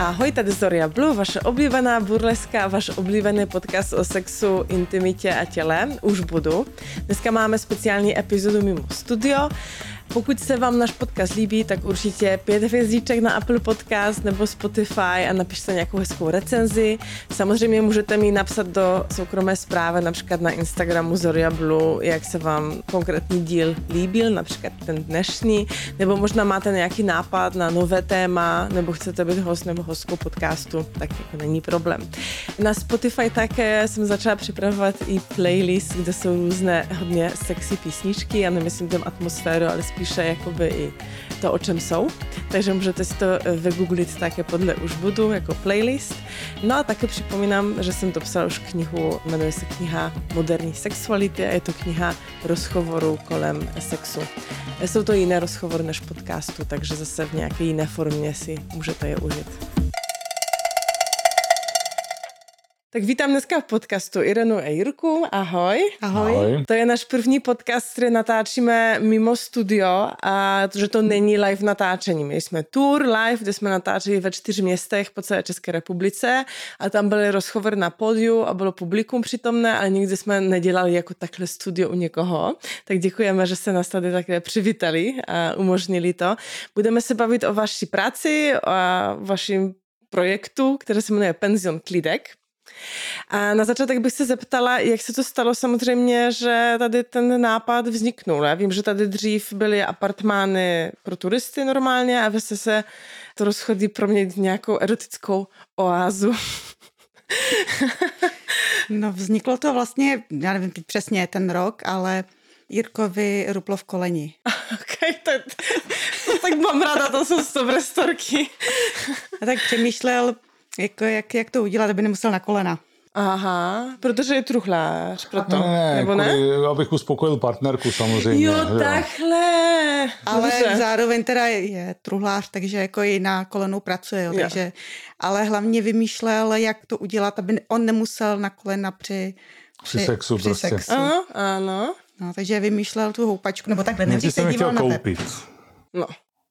Ahoj, tady Zoria Blue, vaše oblíbená burleska, váš oblíbený podcast o sexu, intimitě a těle. Už budu. Dneska máme speciální epizodu mimo studio. Pokud se vám náš podcast líbí, tak určitě pět hvězdíček na Apple Podcast nebo Spotify a napište nějakou hezkou recenzi. Samozřejmě můžete mi napsat do soukromé zprávy, například na Instagramu Zoria Blue, jak se vám konkrétní díl líbil, například ten dnešní, nebo možná máte nějaký nápad na nové téma, nebo chcete být host nebo hostkou podcastu, tak jako není problém. Na Spotify také jsem začala připravovat i playlist, kde jsou různé hodně sexy písničky, já nemyslím tím atmosféru, ale spíš spíše jakoby i to, o čem jsou. Takže můžete si to eh, vygooglit také podle už budu jako playlist. No a také připomínám, že jsem dopsala už knihu, jmenuje se kniha Moderní sexuality a je to kniha rozhovoru kolem sexu. Jsou to jiné rozhovory než podcastu, takže zase v nějaké jiné formě si můžete je užít. Tak vítám dneska v podcastu Irenu a Jirku. Ahoj. Ahoj. Ahoj. To je náš první podcast, který natáčíme mimo studio a že to není live natáčení. My jsme tour live, kde jsme natáčeli ve čtyř městech po celé České republice a tam byly rozhovor na pódiu a bylo publikum přítomné, ale nikdy jsme nedělali jako takhle studio u někoho. Tak děkujeme, že se nás tady takhle přivítali a umožnili to. Budeme se bavit o vaší práci, o vaším projektu, který se jmenuje Penzion Klidek. A na začátek bych se zeptala, jak se to stalo samozřejmě, že tady ten nápad vzniknul. Já vím, že tady dřív byly apartmány pro turisty normálně a vy jste se to rozchodí proměnit nějakou erotickou oázu. no vzniklo to vlastně, já nevím teď přesně ten rok, ale Jirkovi ruplo v koleni. ok, to, to, tak mám ráda, to jsou dobré storky. a tak přemýšlel, jako jak, jak to udělat, aby nemusel na kolena. Aha, protože je truhlář, proto, ne, ne, nebo ne? Kvůli, abych uspokojil partnerku samozřejmě. Jo, jo. takhle. Ale Dobře. zároveň teda je truhlář, takže jako i na kolenu pracuje, jo, takže, ale hlavně vymýšlel, jak to udělat, aby on nemusel na kolena při, při, při sexu při prostě. Sexu. Ano, ano. No, takže vymýšlel tu houpačku, nebo takhle, nejdřív se díval na koupit. No.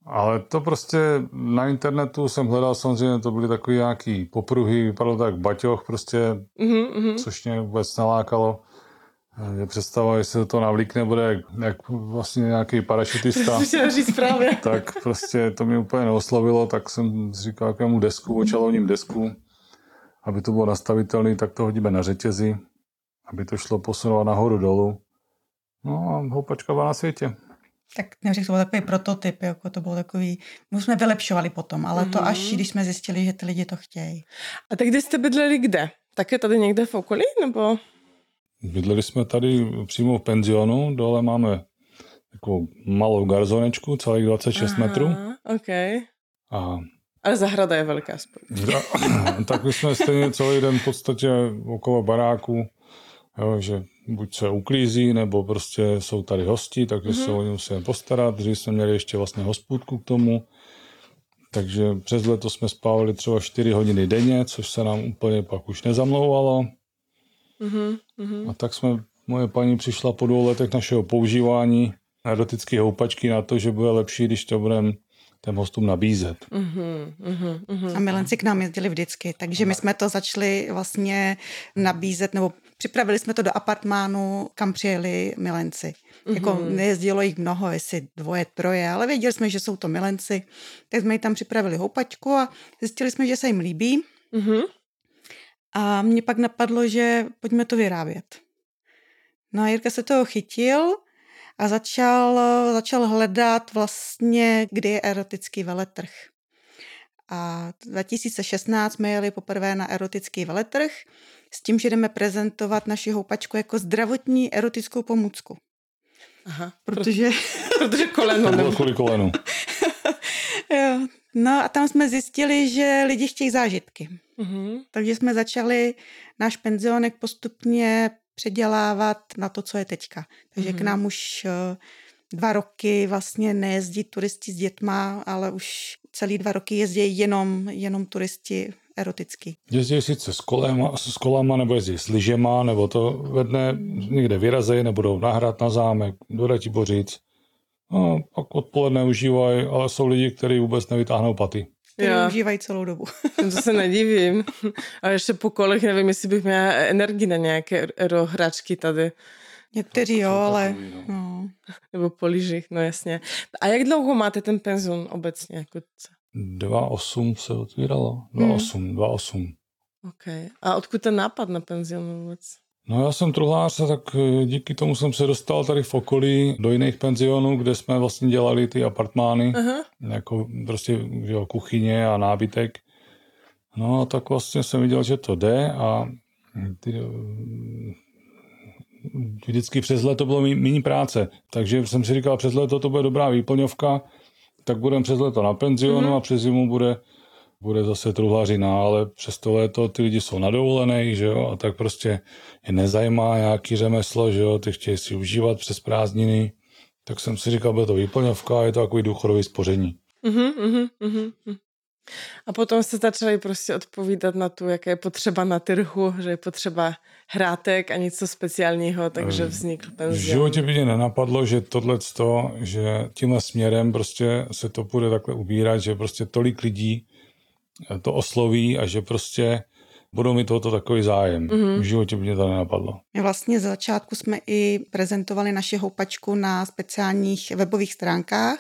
Ale to prostě na internetu jsem hledal samozřejmě, to byly takový nějaký popruhy, vypadalo tak baťoch prostě, mm-hmm. což mě vůbec nalákalo. Je představa, jestli to navlíkne, bude jak, jak vlastně nějaký parašutista. říct právě. tak prostě to mě úplně neoslovilo, tak jsem říkal jakému desku, očalovním desku, aby to bylo nastavitelné, tak to hodíme na řetězi, aby to šlo posunovat nahoru dolů. No a houpačka byla na světě tak neřekl, to byl takový prototyp, jako to bylo takový, my jsme vylepšovali potom, ale mm-hmm. to až, mhm. když jsme zjistili, že ty lidi to chtějí. A tak kde jste bydleli kde? je tady někde v okolí, nebo? Bydleli jsme tady přímo v penzionu, dole máme takovou malou garzonečku, celých 26 Aha, metrů. OK. A ale zahrada je velká aspoň. tak my jsme stejně celý den v podstatě okolo baráku, jo, že buď se uklízí, nebo prostě jsou tady hosti, takže mm-hmm. se o ně musíme postarat. Dřív jsme měli ještě vlastně hospůdku k tomu, takže přes leto jsme spávali třeba 4 hodiny denně, což se nám úplně pak už nezamlouvalo. Mm-hmm. A tak jsme, moje paní přišla po dvou letech našeho používání erotické houpačky na to, že bude lepší, když to budeme těm hostům nabízet. Uh-huh, uh-huh, uh-huh. A milenci k nám jezdili vždycky, takže my jsme to začali vlastně nabízet, nebo připravili jsme to do apartmánu, kam přijeli milenci. Uh-huh. Jako nejezdilo jich mnoho, jestli dvoje, troje, ale věděli jsme, že jsou to milenci, tak jsme jim tam připravili houpačku a zjistili jsme, že se jim líbí. Uh-huh. A mě pak napadlo, že pojďme to vyrábět. No a Jirka se toho chytil a začal, začal hledat vlastně, kdy je erotický veletrh. A 2016 jsme jeli poprvé na erotický veletrh s tím, že jdeme prezentovat naši houpačku jako zdravotní erotickou pomůcku. Aha, protože... protože koleno. Nebo kvůli kolenu. jo. No a tam jsme zjistili, že lidi chtějí zážitky. Uh-huh. Takže jsme začali náš penzionek postupně předělávat na to, co je teďka. Takže mm-hmm. k mhm. nám už eh, dva roky vlastně nejezdí turisti s dětma, ale už celý dva roky jezdí jenom, jenom turisti eroticky. Jezdí sice s, kolema, s kolama, nebo jezdí s lyžema, nebo to ve dne někde vyrazí, nebudou nahrát na zámek, do Ratibořic. No, pak odpoledne užívají, ale jsou lidi, kteří vůbec nevytáhnou paty. který jo. užívají celou dobu. to se nedivím. A ještě po kolech nevím, jestli bych měla energii na nějaké hračky tady. Někteří jo, ale... No. no. Nebo po lyžích, no jasně. A jak dlouho máte ten penzum obecně? Jako 2,8 se otvíralo. 2,8, hmm. 2,8. OK. A odkud ten nápad na penzion vůbec? No já jsem truhlář, tak eh, díky tomu jsem se dostal tady v okolí do jiných penzionů, kde jsme vlastně dělali ty apartmány, uh-huh. jako prostě jo, kuchyně a nábytek. No a tak vlastně jsem viděl, že to jde a ty, eh, vždycky přes leto bylo méně práce, takže jsem si říkal, přes leto to bude dobrá výplňovka, tak budeme přes leto na penzionu uh-huh. a přes zimu bude bude zase truhlařina, ale přes to léto ty lidi jsou nadovolené, že jo, a tak prostě je nezajímá nějaký řemeslo, že jo, ty chtějí si užívat přes prázdniny, tak jsem si říkal, bude to výplňovka a je to takový důchodový spoření. Uh-huh, uh-huh, uh-huh. A potom jste začali prostě odpovídat na tu, jaké je potřeba na trhu, že je potřeba hrátek a něco speciálního, takže vznikl penzion. V životě by mě nenapadlo, že tohle že tímhle směrem prostě se to bude takhle ubírat, že prostě tolik lidí to osloví a že prostě budou mi tohoto takový zájem. Mm-hmm. V životě by mě to nenapadlo. My vlastně z začátku jsme i prezentovali naši houpačku na speciálních webových stránkách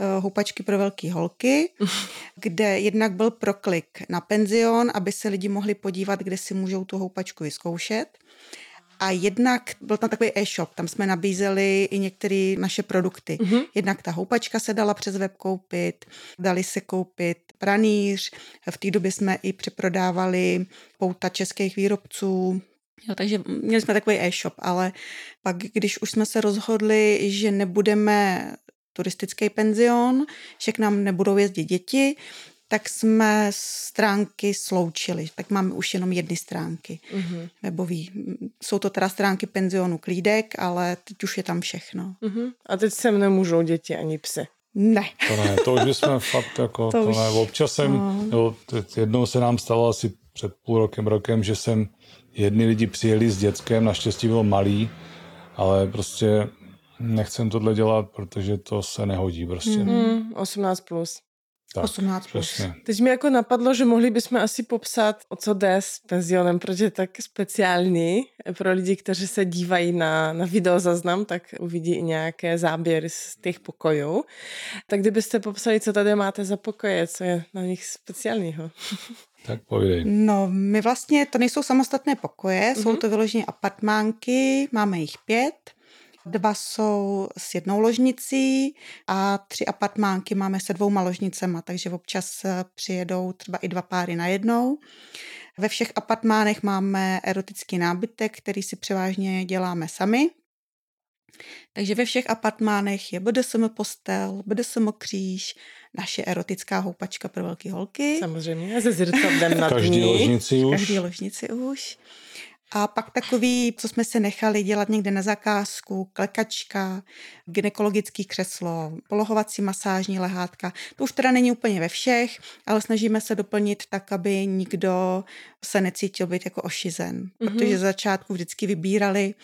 eh, houpačky pro velké holky, kde jednak byl proklik na penzion, aby se lidi mohli podívat, kde si můžou tu houpačku vyzkoušet. A jednak byl tam takový e-shop, tam jsme nabízeli i některé naše produkty. Mm-hmm. Jednak ta houpačka se dala přes web koupit, dali se koupit pranýř, v té době jsme i přeprodávali pouta českých výrobců, Jo, takže měli jsme takový e-shop, ale pak, když už jsme se rozhodli, že nebudeme turistický penzion, že k nám nebudou jezdit děti, tak jsme stránky sloučili. Tak máme už jenom jedny stránky mm-hmm. webový. Jsou to teda stránky penzionu Klídek, ale teď už je tam všechno. Mm-hmm. A teď sem nemůžou děti ani psy. Ne. To ne, to už jsme fakt jako, to, to už, ne. Občas jsem, no. jo, jednou se nám stalo asi před půl rokem, rokem, že jsem jedni lidi přijeli s dětskem, naštěstí byl malý, ale prostě nechcem tohle dělat, protože to se nehodí prostě. Mm, 18 plus. Tak, 18 plus. Teď mi jako napadlo, že mohli bychom asi popsat, o co jde s penzionem, protože je tak speciální pro lidi, kteří se dívají na, na videozaznam, tak uvidí i nějaké záběry z těch pokojů. Tak kdybyste popsali, co tady máte za pokoje, co je na nich speciálního. Tak povídej. No, my vlastně, to nejsou samostatné pokoje, mm-hmm. jsou mhm. to vyloženě apartmánky, máme jich pět. Dva jsou s jednou ložnicí a tři apartmánky máme se dvouma ložnicema, takže občas eh, přijedou třeba i dva páry na jednou. Ve všech apartmánech máme erotický nábytek, který si převážně děláme sami. Takže ve všech apartmánech je BDSM postel, BDSM kříž, naše erotická houpačka pro velké holky. Samozřejmě, ze zrcadlem na Každý ložnici už. Každý ložnici už. A pak takový, co jsme se nechali dělat někde na zakázku, klekačka, gynekologický křeslo, polohovací masážní lehátka. To už teda není úplně ve všech, ale snažíme se doplnit tak, aby nikdo se necítil být jako ošizen. Mm-hmm. Protože z začátku vždycky vybírali,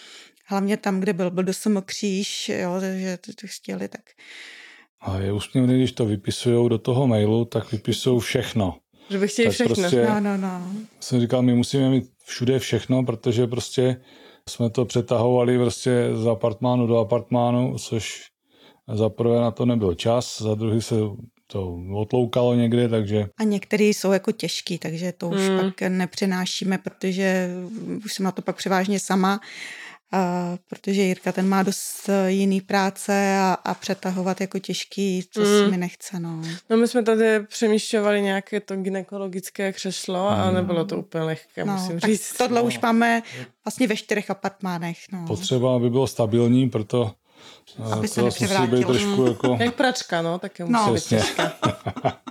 hlavně tam, kde byl, byl dosm kříž, jo, že to, to chtěli, tak... A je úsměvný, když to vypisují do toho mailu, tak vypisují všechno. Že bych chtěli všechno. Prostě, no, no, no. Jsem říkal, my musíme mít všude všechno, protože prostě jsme to přetahovali prostě z apartmánu do apartmánu, což za prvé na to nebyl čas, za druhý se to otloukalo někde, takže... A některý jsou jako těžký, takže to už hmm. pak nepřenášíme, protože už jsem na to pak převážně sama a protože Jirka ten má dost eh, jiný práce a, a přetahovat jako těžký, co mm. si mi nechce, no. No my jsme tady přemýšľovali nějaké to gynekologické křeslo mm. a nebylo to úplně lehké, no, musím říct. Tohle no. už máme vlastně ve čtyřech apartmánech, no. Potřeba, aby bylo stabilní, proto eh, aby to se musí být trošku mm. jako... Jak pračka, no, tak je musí no. být těžká.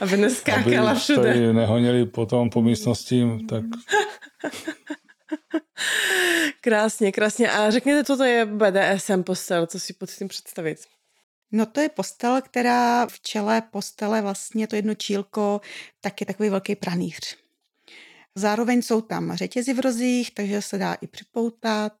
aby neskákala aby všude. Aby nehonili potom po místnosti, tak... krásně, krásně. A řekněte, co to je BDSM postel, co si pod tím představit? No to je postel, která v čele postele vlastně to jedno čílko tak je takový velký pranýř. Zároveň jsou tam řetězy v rozích, takže se dá i připoutat.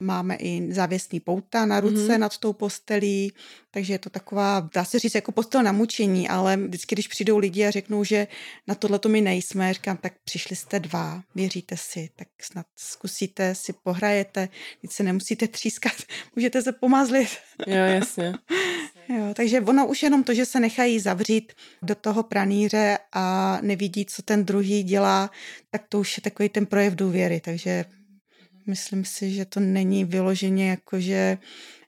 Máme i závěsný pouta na ruce mm-hmm. nad tou postelí, takže je to taková, dá se říct, jako postel na mučení, ale vždycky, když přijdou lidi a řeknou, že na tohle to my nejsme, říkám, tak přišli jste dva, věříte si, tak snad zkusíte, si pohrajete, nic se nemusíte třískat, můžete se pomazlit. Jo, jasně. Jo, takže ono už jenom to, že se nechají zavřít do toho pranýře a nevidí, co ten druhý dělá, tak to už je takový ten projev důvěry, takže myslím si, že to není vyloženě jako, že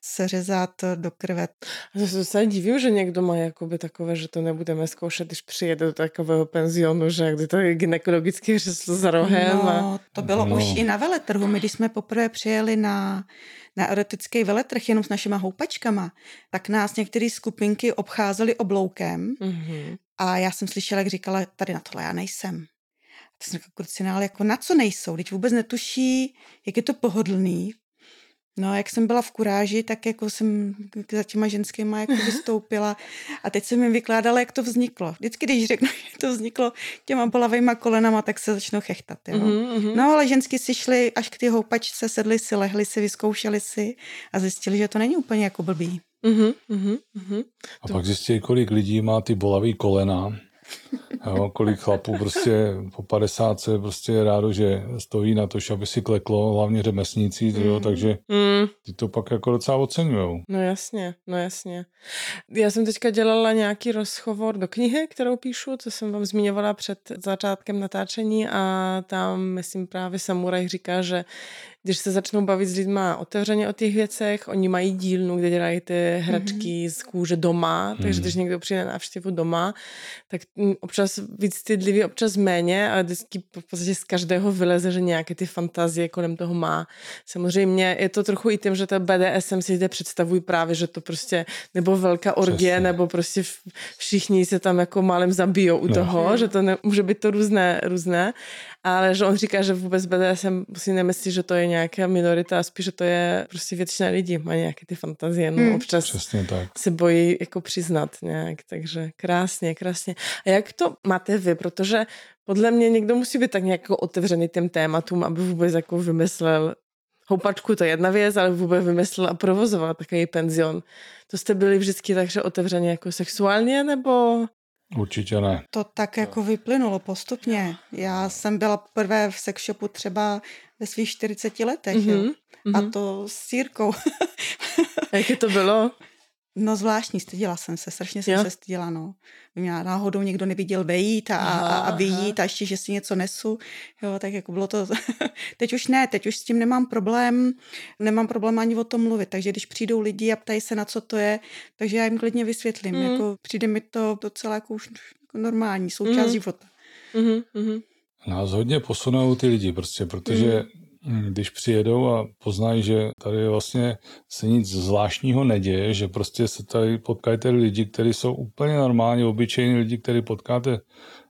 se řezat do krve. To se divím, že někdo má jakoby takové, že to nebudeme zkoušet, když přijede do takového penzionu, že kdy to je gynekologické křeslo za rohem. No, a... to bylo no. už i na veletrhu. My, když jsme poprvé přijeli na, na erotický veletrh jenom s našima houpačkama, tak nás některé skupinky obcházely obloukem mm-hmm. a já jsem slyšela, jak říkala, tady na tohle já nejsem. To jsem říkala, jako na co nejsou, teď vůbec netuší, jak je to pohodlný, No, jak jsem byla v kuráži, tak jako jsem za těma ženskýma jako vystoupila a teď jsem jim vykládala, jak to vzniklo. Vždycky, když řeknu, že to vzniklo těma bolavejma kolenama, tak se začnou chechtat. Jo? Mm-hmm. No, ale žensky si šly až k ty houpačce, sedli si, lehli si, vyzkoušeli si a zjistili, že to není úplně jako blbý. Mm-hmm, mm-hmm. A pak zjistili, kolik lidí má ty bolavý kolena Jo, kolik chlapů prostě po 50 se prostě rádo, že stojí na to, aby si kleklo, hlavně řemesníci, mm. jo, takže mm. ty to pak jako docela oceňujou. No jasně, no jasně. Já jsem teďka dělala nějaký rozhovor do knihy, kterou píšu, co jsem vám zmiňovala před začátkem natáčení a tam, myslím, právě Samuraj říká, že když se začnou bavit s lidma otevřeně o těch věcech, oni mají dílnu, kde dělají ty hračky mm-hmm. z kůže doma, takže mm-hmm. když někdo přijde na návštěvu doma, tak občas víc stydlivý, občas méně, ale vždycky v podstatě z každého vyleze, že nějaké ty fantazie kolem toho má. Samozřejmě je to trochu i tím, že ta BDSM si zde představují právě, že to prostě nebo velká orgie, Přesně. nebo prostě všichni se tam jako málem zabijou u no. toho, že to ne, může být to různé, různé, ale že on říká, že vůbec BDSM si nemyslí, že to je nějaká minorita, a spíš, že to je prostě většina lidí, má nějaké ty fantazie, no hmm. občas Přesně tak. se bojí jako přiznat nějak, takže krásně, krásně. A jak to máte vy, protože podle mě někdo musí být tak nějak jako otevřený těm tématům, aby vůbec jako vymyslel houpačku to je jedna věc, ale vůbec vymyslel a provozoval takový penzion. To jste byli vždycky takže otevřeně jako sexuálně, nebo Určitě ne. To tak jako vyplynulo postupně. Já jsem byla poprvé v sexshopu třeba ve svých 40 letech, mm-hmm. jo. A mhm. to s Církou. a jaké to bylo? No zvláštní, styděla jsem se, strašně jsem jo? se styděla, no. Mě náhodou někdo neviděl vejít a, aha, a, a vyjít a ještě, že si něco nesu, jo, tak jako bylo to, teď už ne, teď už s tím nemám problém, nemám problém ani o tom mluvit, takže když přijdou lidi a ptají se, na co to je, takže já jim klidně vysvětlím, mm. jako přijde mi to docela jako už jako normální součást mm. života. Mm-hmm, mm-hmm. Nás hodně posunou ty lidi prostě, protože mm když přijedou a poznají, že tady vlastně se nic zvláštního neděje, že prostě se tady potkáte lidi, kteří jsou úplně normální, obyčejní lidi, který potkáte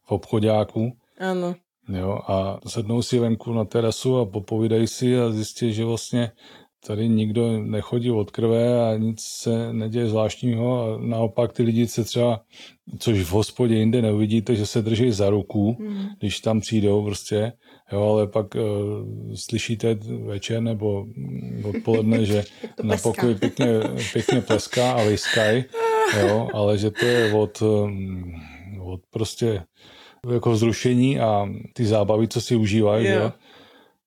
v obchodáku. Ano. Jo, a sednou si venku na terasu a popovídají si a zjistí, že vlastně tady nikdo nechodí od krve a nic se neděje zvláštního a naopak ty lidi se třeba, což v hospodě jinde neuvidíte, že se drží za ruku, mm. když tam přijdou prostě, jo, ale pak uh, slyšíte večer nebo odpoledne, že na pokoji pěkně, pěkně pleská a vyskaj, jo, ale že to je od, od prostě jako vzrušení a ty zábavy, co si užívají, yeah. jo,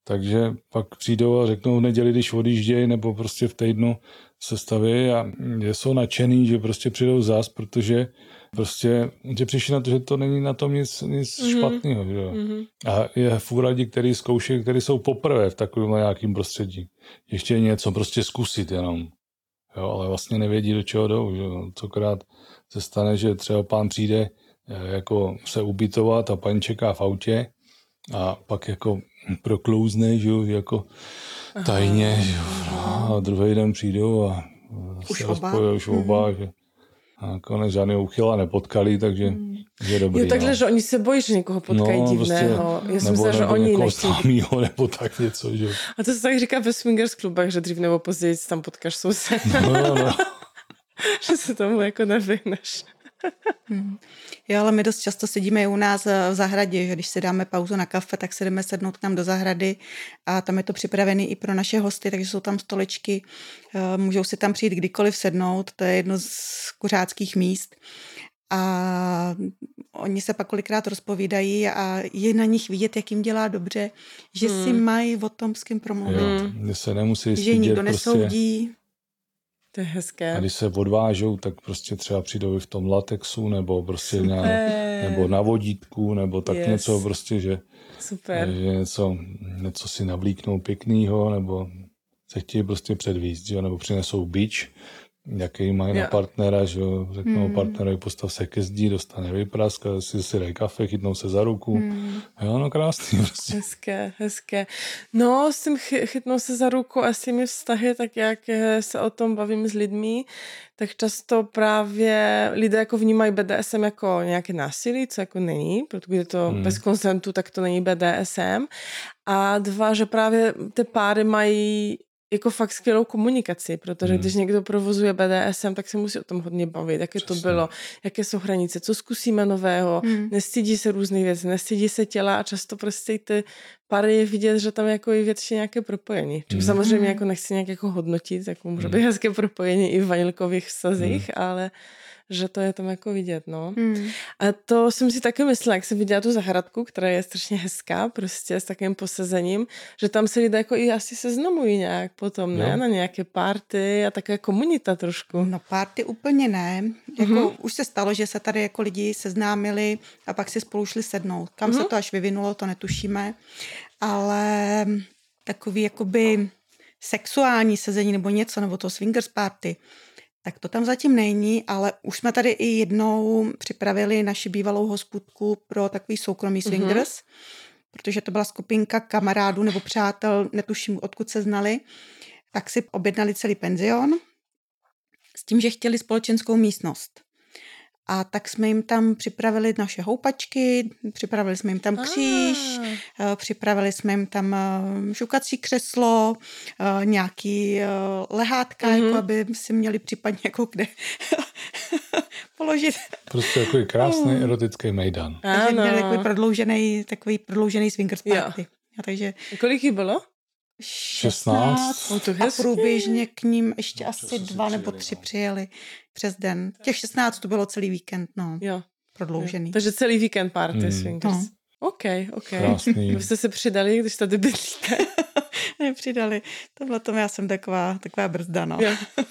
takže pak přijdou a řeknou v neděli, když odjíždějí, nebo prostě v týdnu se staví a jsou nadšený, že prostě přijdou zas, protože prostě, že přišli na to, že to není na tom nic, nic mm-hmm. špatného. Že? Mm-hmm. A je fůra lidi, který zkouší, který jsou poprvé v takovém nějakém prostředí. Ještě něco prostě zkusit jenom. Jo, ale vlastně nevědí, do čeho jdou. Že? Cokrát se stane, že třeba pán přijde eh, jako se ubytovat a paní čeká v autě a pak jako proklouzne, že jo, jako tajně, že jo, no, a druhý den přijdou a už se oba. už oba, mm-hmm. že a nakonec žádný uchyla nepotkali, takže mm. je dobrý. Jo, takhle, no. že oni se bojí, že někoho potkají no, divného. Prostě, Já jsem nebo, že oni nechtějí. Známýho, nebo tak něco, že A to se tak říká ve swingers klubech, že dřív nebo později tam potkáš soused. No, no. že se tomu jako nevyhneš. Hmm. Jo, ale my dost často sedíme u nás v zahradě, že když si dáme pauzu na kafe, tak si jdeme sednout k nám do zahrady a tam je to připravené i pro naše hosty, takže jsou tam stoličky, eh, můžou si tam přijít kdykoliv sednout, to je jedno z kuřáckých míst a oni se pak kolikrát rozpovídají a je na nich vidět, jak jim dělá dobře, že hmm. si mají o tom s kým promluvit. Jo, se nemusí že nikdo prostě. nesoudí. To je hezké. A když se odvážou, tak prostě třeba přijdou i v tom latexu, nebo prostě na, nebo na vodítku, nebo tak yes. něco prostě, že, Super. že něco, něco si navlíknou pěknýho, nebo se chtějí prostě předvíst, že? nebo přinesou bič, jaký mají na partnera, že jo, řeknou hmm. partnerovi, postav se ke zdi, dostane vyprask, si si dají kafe, chytnou se za ruku. Hmm. Jo, no krásný prostě. Hezké, hezké. No, s tím chy, chytnou se za ruku a s těmi vztahy, tak jak eh, se o tom bavím s lidmi, tak často právě lidé jako vnímají BDSM jako nějaké násilí, co jako není, protože je to hmm. bez konsentu, tak to není BDSM. A dva, že právě ty páry mají jako fakt skvělou komunikaci, protože hmm. když někdo provozuje BDSM, tak se musí o tom hodně bavit, jaké Přesně. to bylo, jaké jsou hranice, co zkusíme nového, hmm. nestydí se různých věcí, nestydí se těla a často prostě ty pary je vidět, že tam jako je většině nějaké propojení. Čím hmm. samozřejmě hmm. jako nechci nějak jako hodnotit, jako může hmm. být hezké propojení i v vanilkových vztazích, hmm. ale že to je tam jako vidět, no. Hmm. A to jsem si taky myslela, jak jsem viděla tu zahradku, která je strašně hezká, prostě s takým posezením, že tam se lidé jako i asi seznamují nějak potom, ne? No. Na nějaké party a také komunita trošku. No party úplně ne. Jako mm-hmm. už se stalo, že se tady jako lidi seznámili a pak si spolu šli sednout. Kam mm-hmm. se mhm. to až vyvinulo, to netušíme. Ale takový jakoby sexuální sezení nebo něco, nebo to swingers party, tak to tam zatím není, ale už jsme tady i jednou připravili naši bývalou hospodku pro takový soukromý mhm. swingers, mm-hmm. protože to byla skupinka kamarádů nebo přátel, netuším, odkud se znali, tak si objednali celý penzion s tím, že chtěli společenskou místnost. A tak jsme jim tam připravili naše houpačky, připravili jsme jim tam kříž, ah. připravili jsme jim tam eh, žukací křeslo, eh, nějaký lehátka, mm-hmm. jako aby si měli případně jako kde položit. Prostě takový krásný mm. erotický mejdan. Takže měli takový prodloužený, takový prodloužený swingers party. A takže... Kolik jich bylo? 16. 16 a průběžně k ním ještě no, asi dva nebo tři no. přijeli přes den. Těch 16 to bylo celý víkend, no. Jo. Prodloužený. Jo. Takže celý víkend party hmm. swingers. No. OK, OK. Krásný. Vy jste se přidali, když tady bydlíte? Nepřidali. Tohle tom já jsem taková, taková brzda, no. Jo.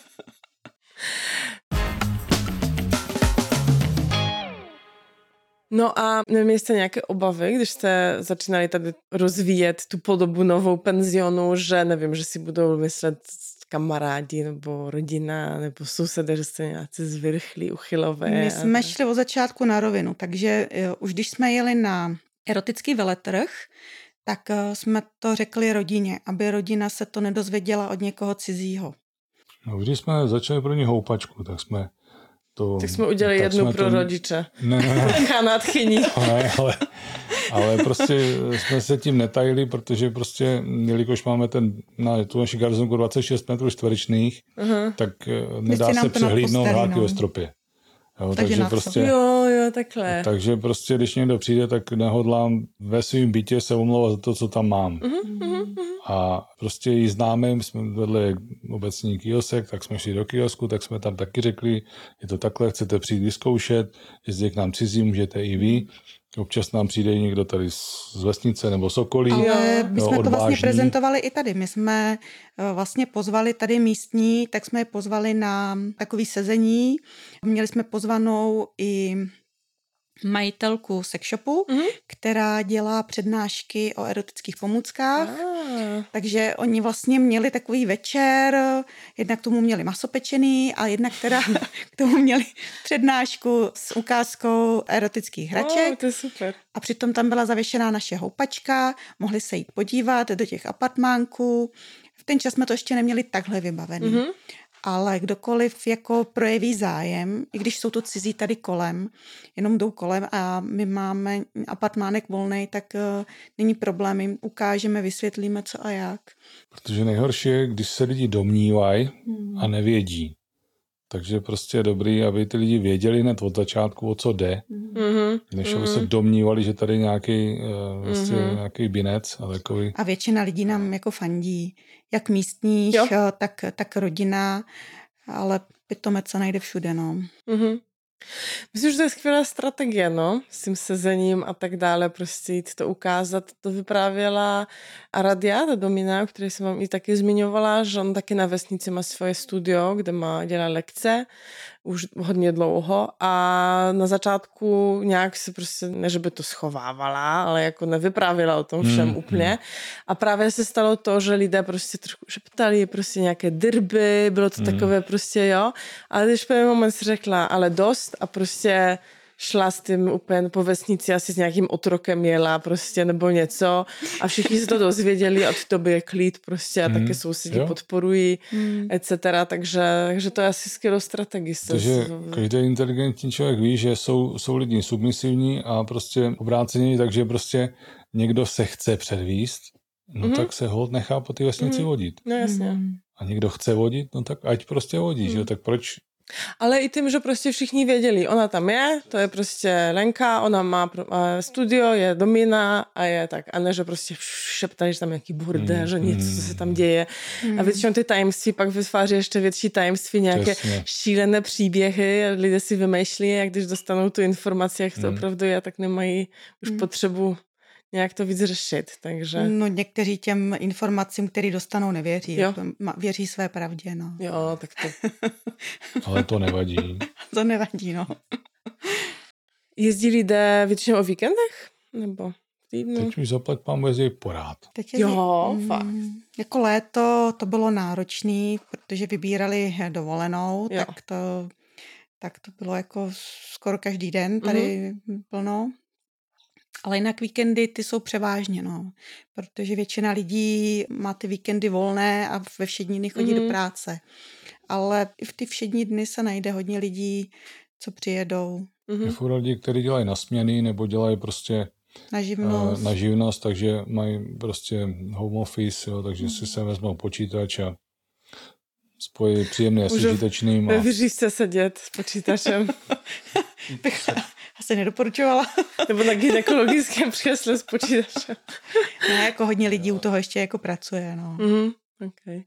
No a jste nějaké obavy, když jste začínali tady rozvíjet tu podobu novou penzionu, že nevím, že si budou myslet kamarádi nebo rodina nebo sousedé, že jste nějací zvrchlí, uchylové. My jsme šli od začátku na rovinu, takže jo, už když jsme jeli na erotický veletrh, tak eh, jsme to řekli rodině, aby rodina se to nedozvěděla od někoho cizího. No, když jsme začali pro ně houpačku, tak jsme to, tak jsme udělali tak jednu jsme pro to, rodiče. Ne, ne, ne. nadchyní. Ne, ale, ale prostě jsme se tím netajili, protože prostě, jelikož máme ten, na tu naši garzonku 26 metrů čtverečných, uh-huh. tak eh, nedá se přehlídnout háky ve stropě. Jo, takže, takže prostě, jo, jo, takhle. Takže prostě, když někdo přijde, tak nehodlám ve svém bytě se omlouvat za to, co tam mám. Uh-huh, uh-huh. A prostě jí známe, jsme vedli obecní kiosek, tak jsme šli do kiosku, tak jsme tam taky řekli, je to takhle, chcete přijít vyzkoušet, jezdit k nám cizí, můžete i vy. Občas nám přijde někdo tady z vesnice nebo Sokolí. Ale my jsme jo, to vlastně prezentovali i tady. My jsme eh, vlastně pozvali tady místní, tak jsme je pozvali na takový sezení. Měli jsme pozvanou i majitelku sexshopu, mm-hmm. která dělá přednášky o erotických pomůckách. Ah. Takže oni vlastně měli takový večer, jednak tomu měli maso pečený a jednak teda k tomu měli přednášku s ukázkou erotických hraček. Oh, to je super. A přitom tam byla zavěšená naše houpačka, mohli se jít podívat do těch apartmánků. V ten čas jsme to ještě neměli takhle vybavený. Mm-hmm ale kdokoliv jako projeví zájem, i když jsou to cizí tady kolem, jenom jdou kolem a my máme apartmánek volný, tak uh, není problém, jim ukážeme, vysvětlíme co a jak. Protože nejhorší je, když se lidi domnívají hmm. a nevědí. Takže prostě je dobrý, aby ty lidi věděli hned od začátku, o co jde, mm-hmm. než aby se domnívali, že tady nějaký, vlastně mm-hmm. nějaký binec a takový. A většina lidí nám jako fandí, jak místních, jo. tak, tak rodina, ale pitomec se najde všude, no. Mm-hmm. Myslím, že to je skvělá strategie, no, s tím sezením a tak dále, prostě jít to ukázat. To vyprávěla Aradia, ta Domina, o které jsem vám i taky zmiňovala, že on taky na vesnici má svoje studio, kde má dělá lekce už hodně dlouho a na začátku nějak se prostě, ne že by to schovávala, ale jako nevyprávila o tom všem mm, úplně. Mm. A právě se stalo to, že lidé prostě trošku šeptali prostě nějaké drby, bylo to mm. takové prostě jo. Ale když v moment si řekla, ale dost a prostě šla s tím úplně po vesnici, asi s nějakým otrokem jela prostě nebo něco a všichni se to dozvěděli a v tobě je klid prostě a mm. také sousedí jo. podporují, mm. etc. Takže, takže to je asi skvělou strategii. Takže každý inteligentní člověk ví, že jsou, jsou lidi submisivní a prostě obrácení, takže prostě někdo se chce předvíst, no mm-hmm. tak se hod nechá po té vesnici mm-hmm. vodit. No jasně. Mm. A někdo chce vodit, no tak ať prostě vodí, mm. že tak proč ale i tím, že prostě všichni věděli, ona tam je, to je prostě Lenka, ona má studio, je domina a je tak. A ne, že prostě šeptali, že tam nějaký burde, mm, že něco, co se tam děje. Mm. A většinou ty tajemství pak vytváří ještě větší tajemství, nějaké šílené příběhy. Lidé si vymýšlí, jak když dostanou tu informaci, jak to mm. opravdu je, tak nemají už mm. potřebu nějak to víc řešit, takže... No někteří těm informacím, které dostanou, nevěří. Jo. Věří své pravdě, no. Jo, tak to... Ale to nevadí. to nevadí, no. Jezdí lidé většinou o víkendech? Nebo týdnu? Teď už zaplať pán jezdí porád. Teď jezdí, jo, mm, fakt. Jako léto to bylo náročné, protože vybírali dovolenou, jo. tak to, tak to bylo jako skoro každý den tady mm. plno. Ale jinak víkendy ty jsou převážně, no. Protože většina lidí má ty víkendy volné a ve všední dny chodí mm-hmm. do mhm. práce. Ale i v ty všední dny se najde hodně lidí, co přijedou. Mm-hmm. Je lidi, kteří dělají na směny nebo dělají prostě na živnost. Uh, na živnost, takže mají prostě home office, jo, takže mm. si se vezmou počítač a spojí příjemný a s užitečným. A... Ve sedět s počítačem. asi nedoporučovala. Nebo na gynekologickém křesle s počítačem. Ne, jako hodně lidí u toho ještě jako pracuje, no. Mm-hmm. Okay.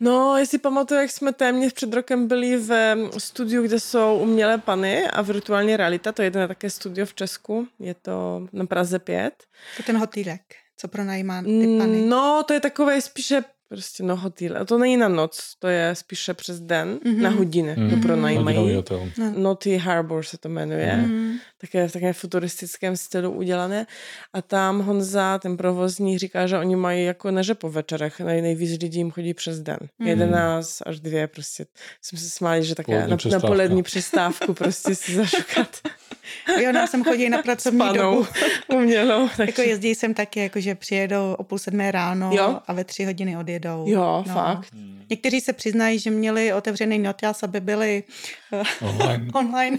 No, jestli pamatuju, jak jsme téměř před rokem byli v studiu, kde jsou umělé pany a virtuální realita, to je jedno také studio v Česku, je to na Praze 5. To ten hotýlek, co pronajímá ty pany. No, to je takové spíše Prostě no hotel. A to není na noc, to je spíše přes den, mm-hmm. na hodiny mm-hmm. to pronajímají. No. Naughty Harbor se to jmenuje. Mm-hmm. Také v takém futuristickém stylu udělané. A tam Honza, ten provozní, říká, že oni mají jako neže po večerech, nej, nejvíc lidí jim chodí přes den. Mm-hmm. 11 až dvě prostě. Jsem se smáli, že také na, na polední přestávku prostě si zašukat. Jo, nám sem chodí na pracovní Spanou, dobu. Umělou. Jako jezdí sem taky, jako že přijedou o půl sedmé ráno jo? a ve tři hodiny odjedou. Jo, no. fakt. Hmm. Někteří se přiznají, že měli otevřený notas, aby byli online. online.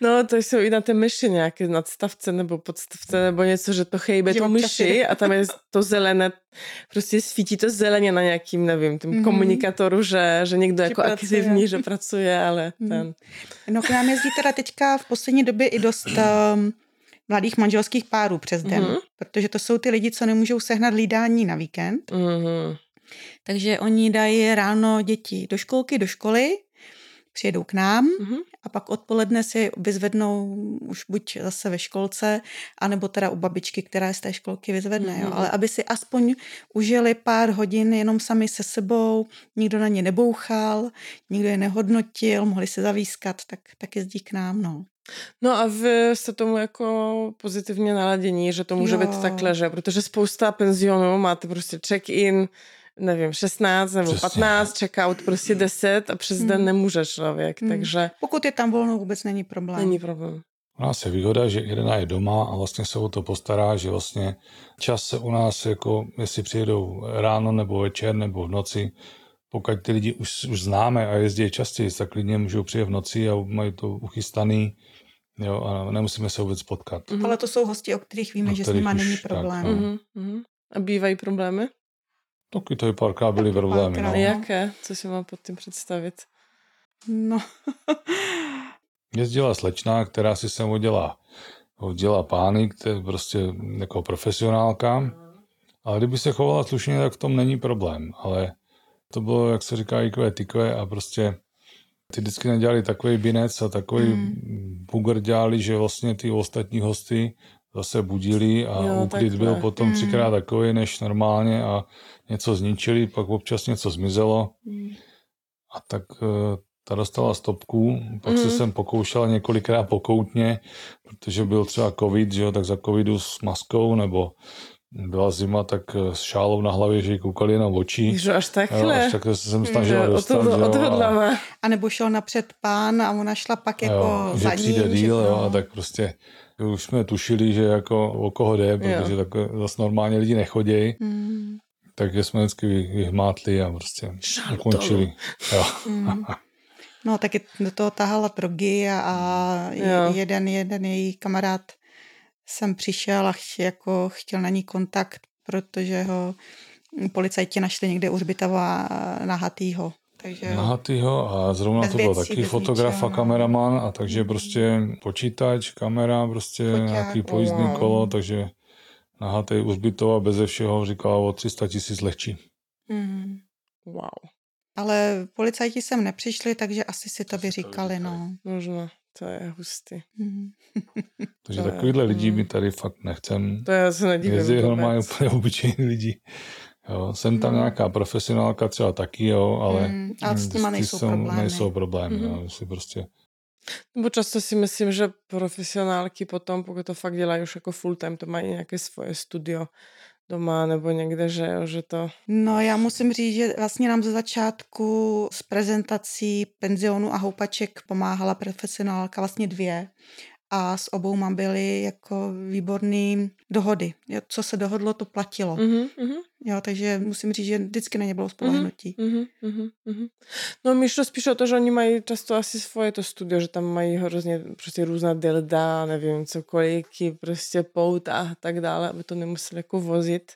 No, to jsou i na té myši nějaké nadstavce nebo podstavce nebo něco, že to chejbe tu myši a tam je to zelené, prostě svítí to zeleně na nějakým, nevím, tím mm-hmm. komunikatoru, že, že někdo že jako pracuje. aktivní, že pracuje, ale mm. ten... No k nám jezdí teda teďka v poslední době i dost um, mladých manželských párů přes den, mm-hmm. protože to jsou ty lidi, co nemůžou sehnat lídání na víkend. Mm-hmm. Takže oni dají ráno děti do školky, do školy, přijedou k nám mm-hmm. a pak odpoledne si vyzvednou už buď zase ve školce, anebo teda u babičky, která z té školky vyzvedne. Mm-hmm. Jo. Ale aby si aspoň užili pár hodin jenom sami se sebou, nikdo na ně nebouchal, nikdo je nehodnotil, mohli se zavískat, tak, tak jezdí k nám. No. No a vy jste tomu jako pozitivně naladění, že to může jo. být takhle, že? Protože spousta penzionů máte prostě check-in, nevím, 16 nebo Přesně. 15, checkout prostě 10 a přes hmm. den nemůže člověk, hmm. takže... Pokud je tam volno, vůbec není problém. Není problém. U nás je výhoda, že jedna je doma a vlastně se o to postará, že vlastně čas se u nás, jako jestli přijedou ráno nebo večer nebo v noci, pokud ty lidi už, už známe a jezdí častěji, tak klidně můžou přijet v noci a mají to uchystaný jo, a nemusíme se vůbec potkat. Mm-hmm. Ale to jsou hosti, o kterých víme, o že kterých s nimi není problém. Tak, mm-hmm. A bývají problémy? Taky tady párkrát byly problémy. párkrát. No. Jaké? Co si mám pod tím představit? No, Jezdila slečna, která si sem oddělá, oddělá pány, které prostě jako profesionálka. Ale kdyby se chovala slušně, tak v tom není problém. Ale to bylo, jak se říká, ikvé tykvé a prostě ty vždycky nedělali takový binec a takový hmm. bugr dělali, že vlastně ty ostatní hosty zase budili a Jo, jo, takhle. byl potom Hmm. třikrát takový než normálně a něco zničili, pak občas něco zmizelo. A tak eh, ta dostala stopku, pak se Mhm. jsem pokoušela několikrát pokoutně, protože byl třeba covid, že jo, tak za covidu s maskou, nebo byla zima, tak eh, s šálou na hlavě, že jí koukali na oči. Ježo, až Jo, takhle. až takhle se jsem snažila Že o dostat, to že jo, a- a nebo šel napřed pán a ona šla pak jako jo, za že ním. přijde že- díl, jo, no. a tak prostě už jsme tušili, že jako o koho jde, protože tak zase normálně lidi nechodějí, Mm, takže jsme vždycky vy- vyhmátli a prostě Šaltolu. ukončili. Jo. mm. No, taky do toho tahala drogy a, a Jo. jeden, jeden její kamarád sem přišel a ch, jako chtěl na ní kontakt, protože ho policajti našli někde u hřbitova nahatýho. Takže Nahatýho a zrovna to byl taky fotograf a no. kameraman a takže prostě počítač, kamera, prostě Foťák, nějaký pojízdný wow. kolo, takže nahatý u Zbytova beze všeho říkala o 300 tisíc lehčí. mm. Wow, Ale policajti sem nepřišli, takže asi si to vyříkali, no. možno. To je hustý. Mm. Takže To je- takovýhle lidi mm. my tady fakt nechcem. To já se nedivím Jezdí normálně úplně obyčejní lidi. Jo, jsem tam No. nějaká profesionálka třeba taky, jo, ale, Mm, ale s těma nejsou jsou- problémy. nejsou problémy. Mhm. jo, si prostě, Nebo často si myslím, že profesionálky potom, pokud to fakt dělají už jako full time, to mají nějaké svoje studio doma nebo někde, že jo, že to... No já musím říct, že vlastně nám ze začátku s prezentací penzionu a houpaček pomáhala profesionálka, vlastně dvě. A s obouma byly jako výborné dohody. Jo, Co se dohodlo, to platilo. Mhm, mhm. Jo, takže musím říct, že vždycky na ně bylo spolehnutí. Mhm, mhm, mhm. No mi šlo spíš o to, že oni mají často asi svoje to studio, že tam mají hrozně prostě různá dilda, nevím, cokoliv, prostě pouta a tak dále, aby to nemuseli jako vozit.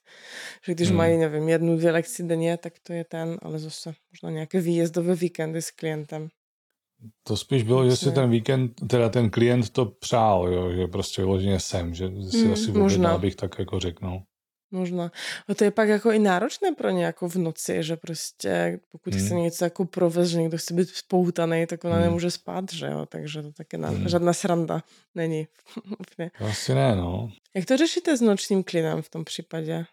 Že když Hmm. mají, nevím, jednu, dvě lekci denně, tak to je ten, ale zase možná nějaké výjezdové víkendy s klientem. To spíš bylo, že si ten víkend, teda ten klient to přál, jo, že prostě vyloženě sem, že si Mm, asi možná. bych tak jako řekl. No. Možná. A to je pak jako i náročné pro ně jako v noci, že prostě pokud Hmm. chce něco jako provést, že někdo chce být spoutaný, tak ona Hmm. nemůže spát, že jo, takže to taky na, Hmm. žádná sranda není. Úplně. Asi ne, no. Jak to řešíte s nočním klidem v tom případě?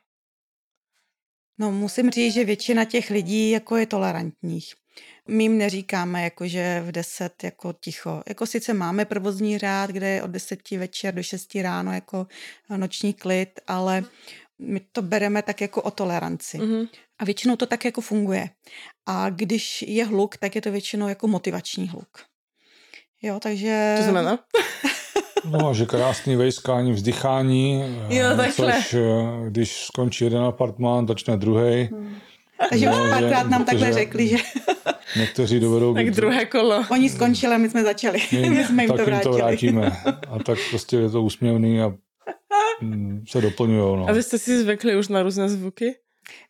No musím říct, že většina těch lidí jako je tolerantních. My jim neříkáme, jako, že v 10 jako ticho. Jako sice máme provozní řád, kde je od 10 večer do 6 ráno jako noční klid, ale my to bereme tak jako o toleranci. Mhm. A většinou to tak jako funguje. A když je hluk, tak je to většinou jako motivační hluk. Jo, takže... Co znamená? No, že krásný vejskání, vzdychání, Jo, eh, takhle. což eh, když skončí jeden apartmán, začne druhý. Takže už No, že- párkrát nám takhle protože- řekli, že Někteří dovedou Tak být- druhé kolo. oni skončili a my jsme začali. my, My jsme jim tak to jim to vrátili. vrátíme. A tak prostě je to úsměvný a mm, se doplňují. No. A vy jste si zvykli už na různé zvuky?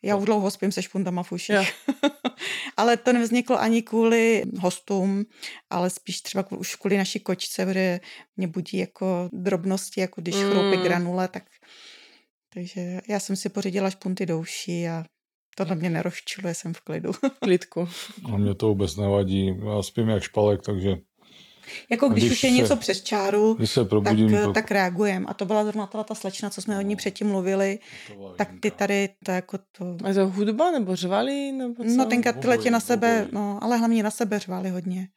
Já už dlouho spím se špuntama v uších. Ale to nevzniklo ani kvůli hostům, ale spíš třeba kvůli, už kvůli naší kočce, protože mě budí jako drobnosti, jako když Mm. mm. chroupí granule, tak takže já jsem si pořídila špunty do uší a to na mě nerozčiluje, jsem v klidu. Klidku. A mě to vůbec nevadí. Já spím jak špalek, takže jako když, Když už je se- něco přes čáru, když se tak, probudím, to, tak reagujem. A to byla zrovna ta, ta slečna, co jsme o ní předtím mluvili, tak ty Jinka. tady to jako to... A je to hudba nebo řvali? Nebo co? No tenkrát ty leti na sebe, obojí. no, ale hlavně na sebe řvali hodně.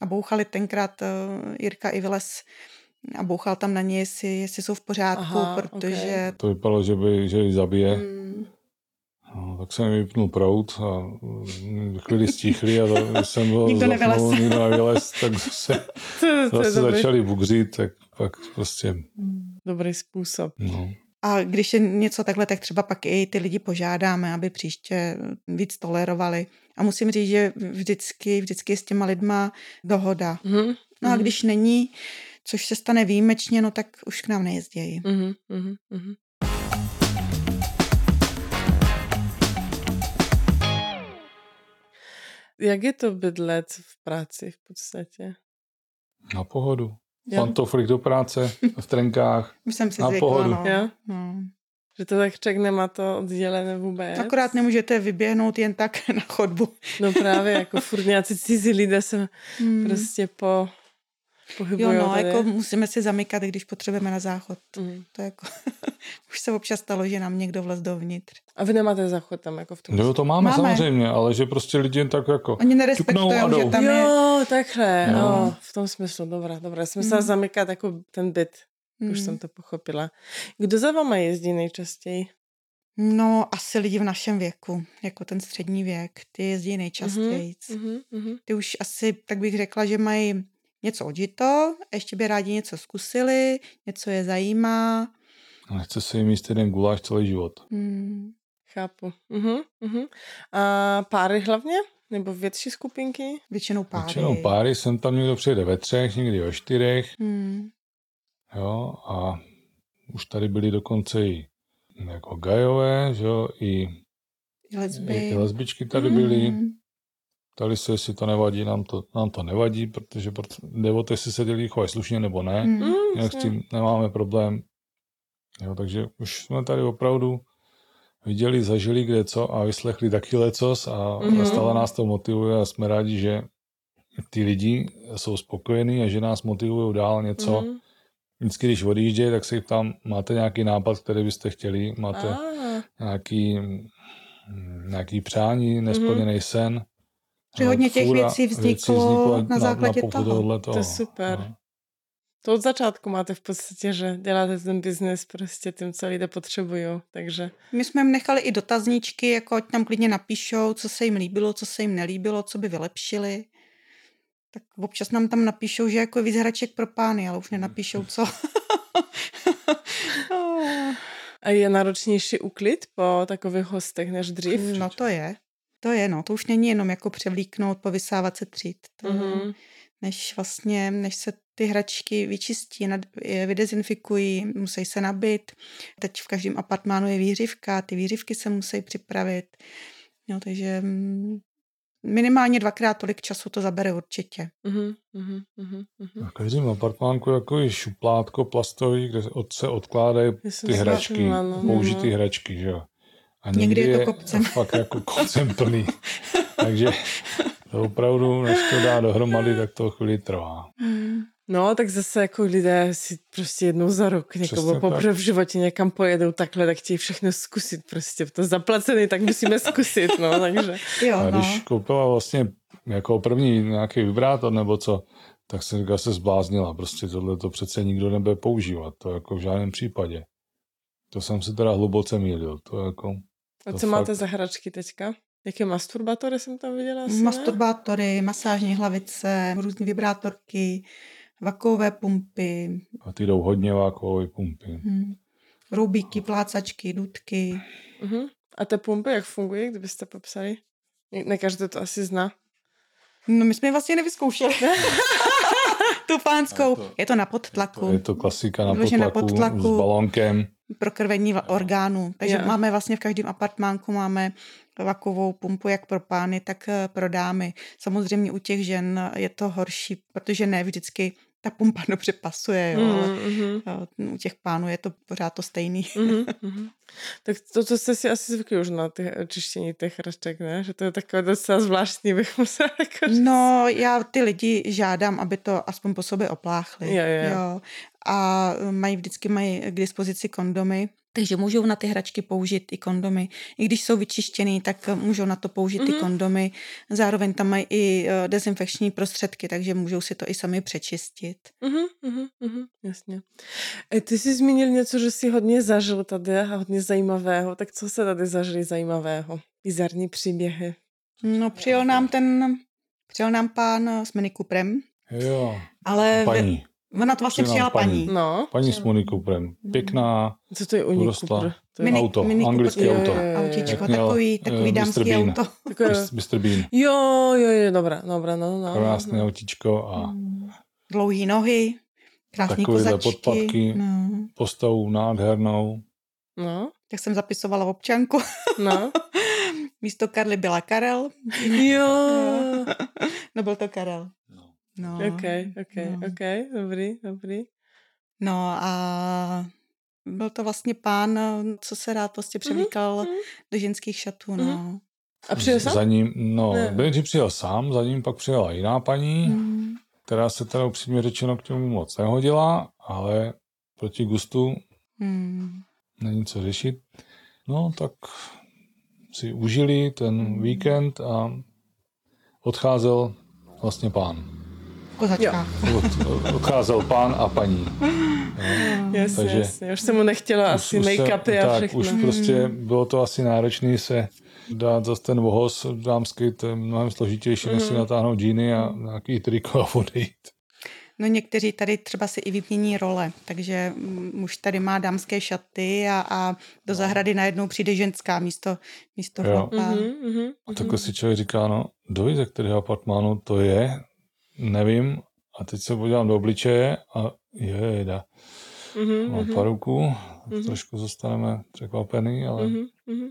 A bouchali tenkrát uh, Jirka i Vylez a bouchal tam na ně, jestli, jestli jsou v pořádku, Aha, protože... To vypadalo, že by, že ji zabije. Mm, No, tak jsem vypnul prout a mm, chvíli stichli a když jsem byl Nikdo zapnul, nikdo nevylez, tak zase, to, to zase začali bugřit, tak pak prostě, dobrý způsob. no. A když je něco takhle, tak třeba pak i ty lidi požádáme, aby příště víc tolerovali. A musím říct, že vždycky, vždycky je s těma lidma dohoda. Mhm. No a mhm, když není, což se stane výjimečně, no tak už k nám nejezdějí. mhm, mhm, Jak je to bydlet v práci v podstatě? Na pohodu. Jo. Pantoflik do práce, v trenkách. Už jsem si Na zvykla, pohodu. no. Jo? No. Že to tak člověk nemá to oddělené vůbec. Akorát nemůžete vyběhnout jen tak na chodbu. No právě, jako furt nějací cizí lidé se Hmm. prostě po, Jo, pohybují no, tady. jako musíme si zamykat, když potřebujeme na záchod. Mm. To je jako, už se občas stalo, že nám někdo vlez dovnitř. A vy nemáte záchod tam jako v tom? Jo, to máme, Máme. samozřejmě, ale že prostě lidi jen tak jako... Oni nerespektují, že tam je... jo, takhle, No. no. v tom smyslu, dobrá, dobrá. Já jsem Mm. zamykat jako ten byt, už Hmm. jsem to pochopila. Kdo za váma jezdí nejčastěji? No, asi lidi v našem věku, jako ten střední věk, ty jezdí nejčastěji. Mhm, mhm. Ty už asi, tak bych řekla, že mají něco odžito, ještě by rádi něco zkusili, něco je zajímá. Nechce si jim jíst jeden guláš celý život. Hmm. Chápu. Mhm, mhm. A páry hlavně? Nebo větší skupinky? Většinou páry. Většinou páry, sem tam někdo přijede ve třech, někdy ve čtyřech, Hmm. jo, a už tady byli dokonce i jako gajové, že jo, i, I lesby. i, lesbičky tady byli. Hmm. Ptali se, jestli to nevadí, nám to, nám to nevadí, protože proto- jde o to, jestli se dělí chovají slušně nebo ne. Mm, Jinak s tím nemáme problém. Jo, takže už jsme tady opravdu viděli, zažili kde co a vyslechli taky lecos a Mhm. mm-hmm. stále nás to motivuje a jsme rádi, že ty lidi jsou spokojení a že nás motivují dál něco. Mm. Mhm. Vždycky, když odjíždějí, tak se jich tam máte nějaký nápad, který byste chtěli, máte Ah, nějaký, nějaký přání, nesplněný sen. Že hodně těch fůra věcí vzniklo na základě na, na toho. tohohle To je super. No. to od začátku máte v podstatě, že děláte ten biznis prostě tím, co lidé potřebují, takže My jsme jim nechali i dotazníčky, jako ať tam klidně napíšou, co se jim líbilo, co se jim nelíbilo, co by vylepšili. Tak občas nám tam napíšou, že jako je víc hraček pro pány, ale už nenapíšou co. a je náročnější uklid po takových hostech než dřív? no to je. To je, no. To už není jenom jako převlíknout, povysávat se třít. To, Mhm. než vlastně, než se ty hračky vyčistí, nad, je vydezinfikují, musí se nabít. Teď v každém apartmánu je výřivka, ty výřivky se musí připravit. Jo, takže mm, minimálně dvakrát tolik času to zabere určitě. Mhm, mhm, mhm, mhm. Na každém apartmánku je takový šuplátko plastový, kde od, se odkládají ty hračky, no. použitý hračky, že jo. A Někdy někdy je to kopcem. fakt jako kopcem plný. Takže to opravdu, než to dá dohromady, tak to chvíli trvá. No, tak zase jako lidé si prostě jednou za rok někoho poprvé v životě někam pojedou takhle, tak chtějí všechno zkusit prostě. To zaplacený, tak musíme zkusit, no, takže. Jo, A no. když koupila vlastně jako první nějaký vibrátor nebo co, tak jsem říkal, se zbláznila. Prostě tohle to přece nikdo nebude používat. To jako v žádném případě. To jsem se teda hluboce mýlil. To jako, A To co máte fakt. za hračky teďka? Jaké masturbatory jsem tam viděla? Asi, ne? Masturbátory, masážní hlavice, různé vibrátorky, vakové pumpy, a ty jdou hodně vákové pumpy. hm, roubíky, plácačky, dudky. Uh-huh. A ty pumpy, jak fungují, kdybyste popsali? Ne- Ne každý to asi zná. No my jsme vlastně nevyzkoušeli. tu pánskou. To- Je to na podtlaku. Je to klasika na Vyloženě na podtlaku, podtlaku. s balonkem. Pro krvení orgánů. Takže Jo. máme vlastně v každém apartmánku máme vakovou pumpu jak pro pány, tak eh, pro dámy. Samozřejmě u těch žen je to horší, protože ne vždycky ta pumpa dobře pasuje, jo, ale Mm-hmm. eh, u těch pánů je to pořád to stejný. Mm-hmm. Tak to, to jste si asi zvykli už na ty čištění těch hraček, ne? Že to je takové docela zvláštní, bych musela jako říct. No, já ty lidi žádám, aby to aspoň po sobě opláchli. Jo, jo, jo. A mají vždycky mají k dispozici kondomy, takže můžou na ty hračky použít i kondomy. I když jsou vyčištěný, tak můžou na to použít mm-hmm. Mhm. i kondomy. Zároveň tam mají i eh, dezinfekční prostředky, takže můžou si to i sami přečistit. Mhm, mhm, mhm, jasně. E, ty jsi zmínil něco, že jsi hodně zažil tady a hodně zajímavého. Tak co se tady zažili zajímavého? Bizarní příběhy. No, přijel nám ten, přijel nám pán s Mini Cooperem, Jo, ale paní. Ona to vlastně přijela paní. paní. No, Paní s Moni Cooperem. Pěkná, co to je? To je... Mini, Auto, Mini anglické auto. Autíčko, takový, eh, takový Mr. dámský Bean. auto. Takové... Mr. Bean. Jo, jo, jo, dobrá, dobrá, no, no. Krásné no. autíčko a Dlouhý nohy, krásný Takovýhle kozačky. podpatky. No. postavu nádhernou. No, Tak jsem zapisovala občanku. no. Místo Karly byla Karel. Jo. no byl to Karel. No. Ok, ok, no. ok, dobrý, dobrý. No a byl to vlastně pán, co se rád prostě převlíkal mm-hmm. do ženských šatů, no. Mm-hmm. A přijel sám? Za ním, no, Benji přijel sám, za ním pak přijela jiná paní, mm. která se teda upřímně řečeno k tomu moc nehodila, ale proti gustu mm. není co řešit. No, tak si užili ten mm. víkend a odcházel vlastně pán. Kozačka. Od, odcházel pán a paní. No, jasně, Takže jasně. Už se mu nechtěla asi make-upy a tak, všechno. už prostě bylo to asi náročné se dát zase ten vohoz dámský, to je mnohem složitější, než si mhm. natáhnout džíny a nějaký triko a odejít. No někteří tady třeba si i vymění role, takže muž tady má dámské šaty a, a do no. zahrady najednou přijde ženská místo, místo chlapa. Mm-hmm, a takhle si člověk říká, no dojít ze kterého apartmánu to je, nevím, a teď se podívám do obličeje a je, jeda. Mm-hmm, Mám paruku, mm-hmm. trošku zůstaneme překvapený, ale mm-hmm,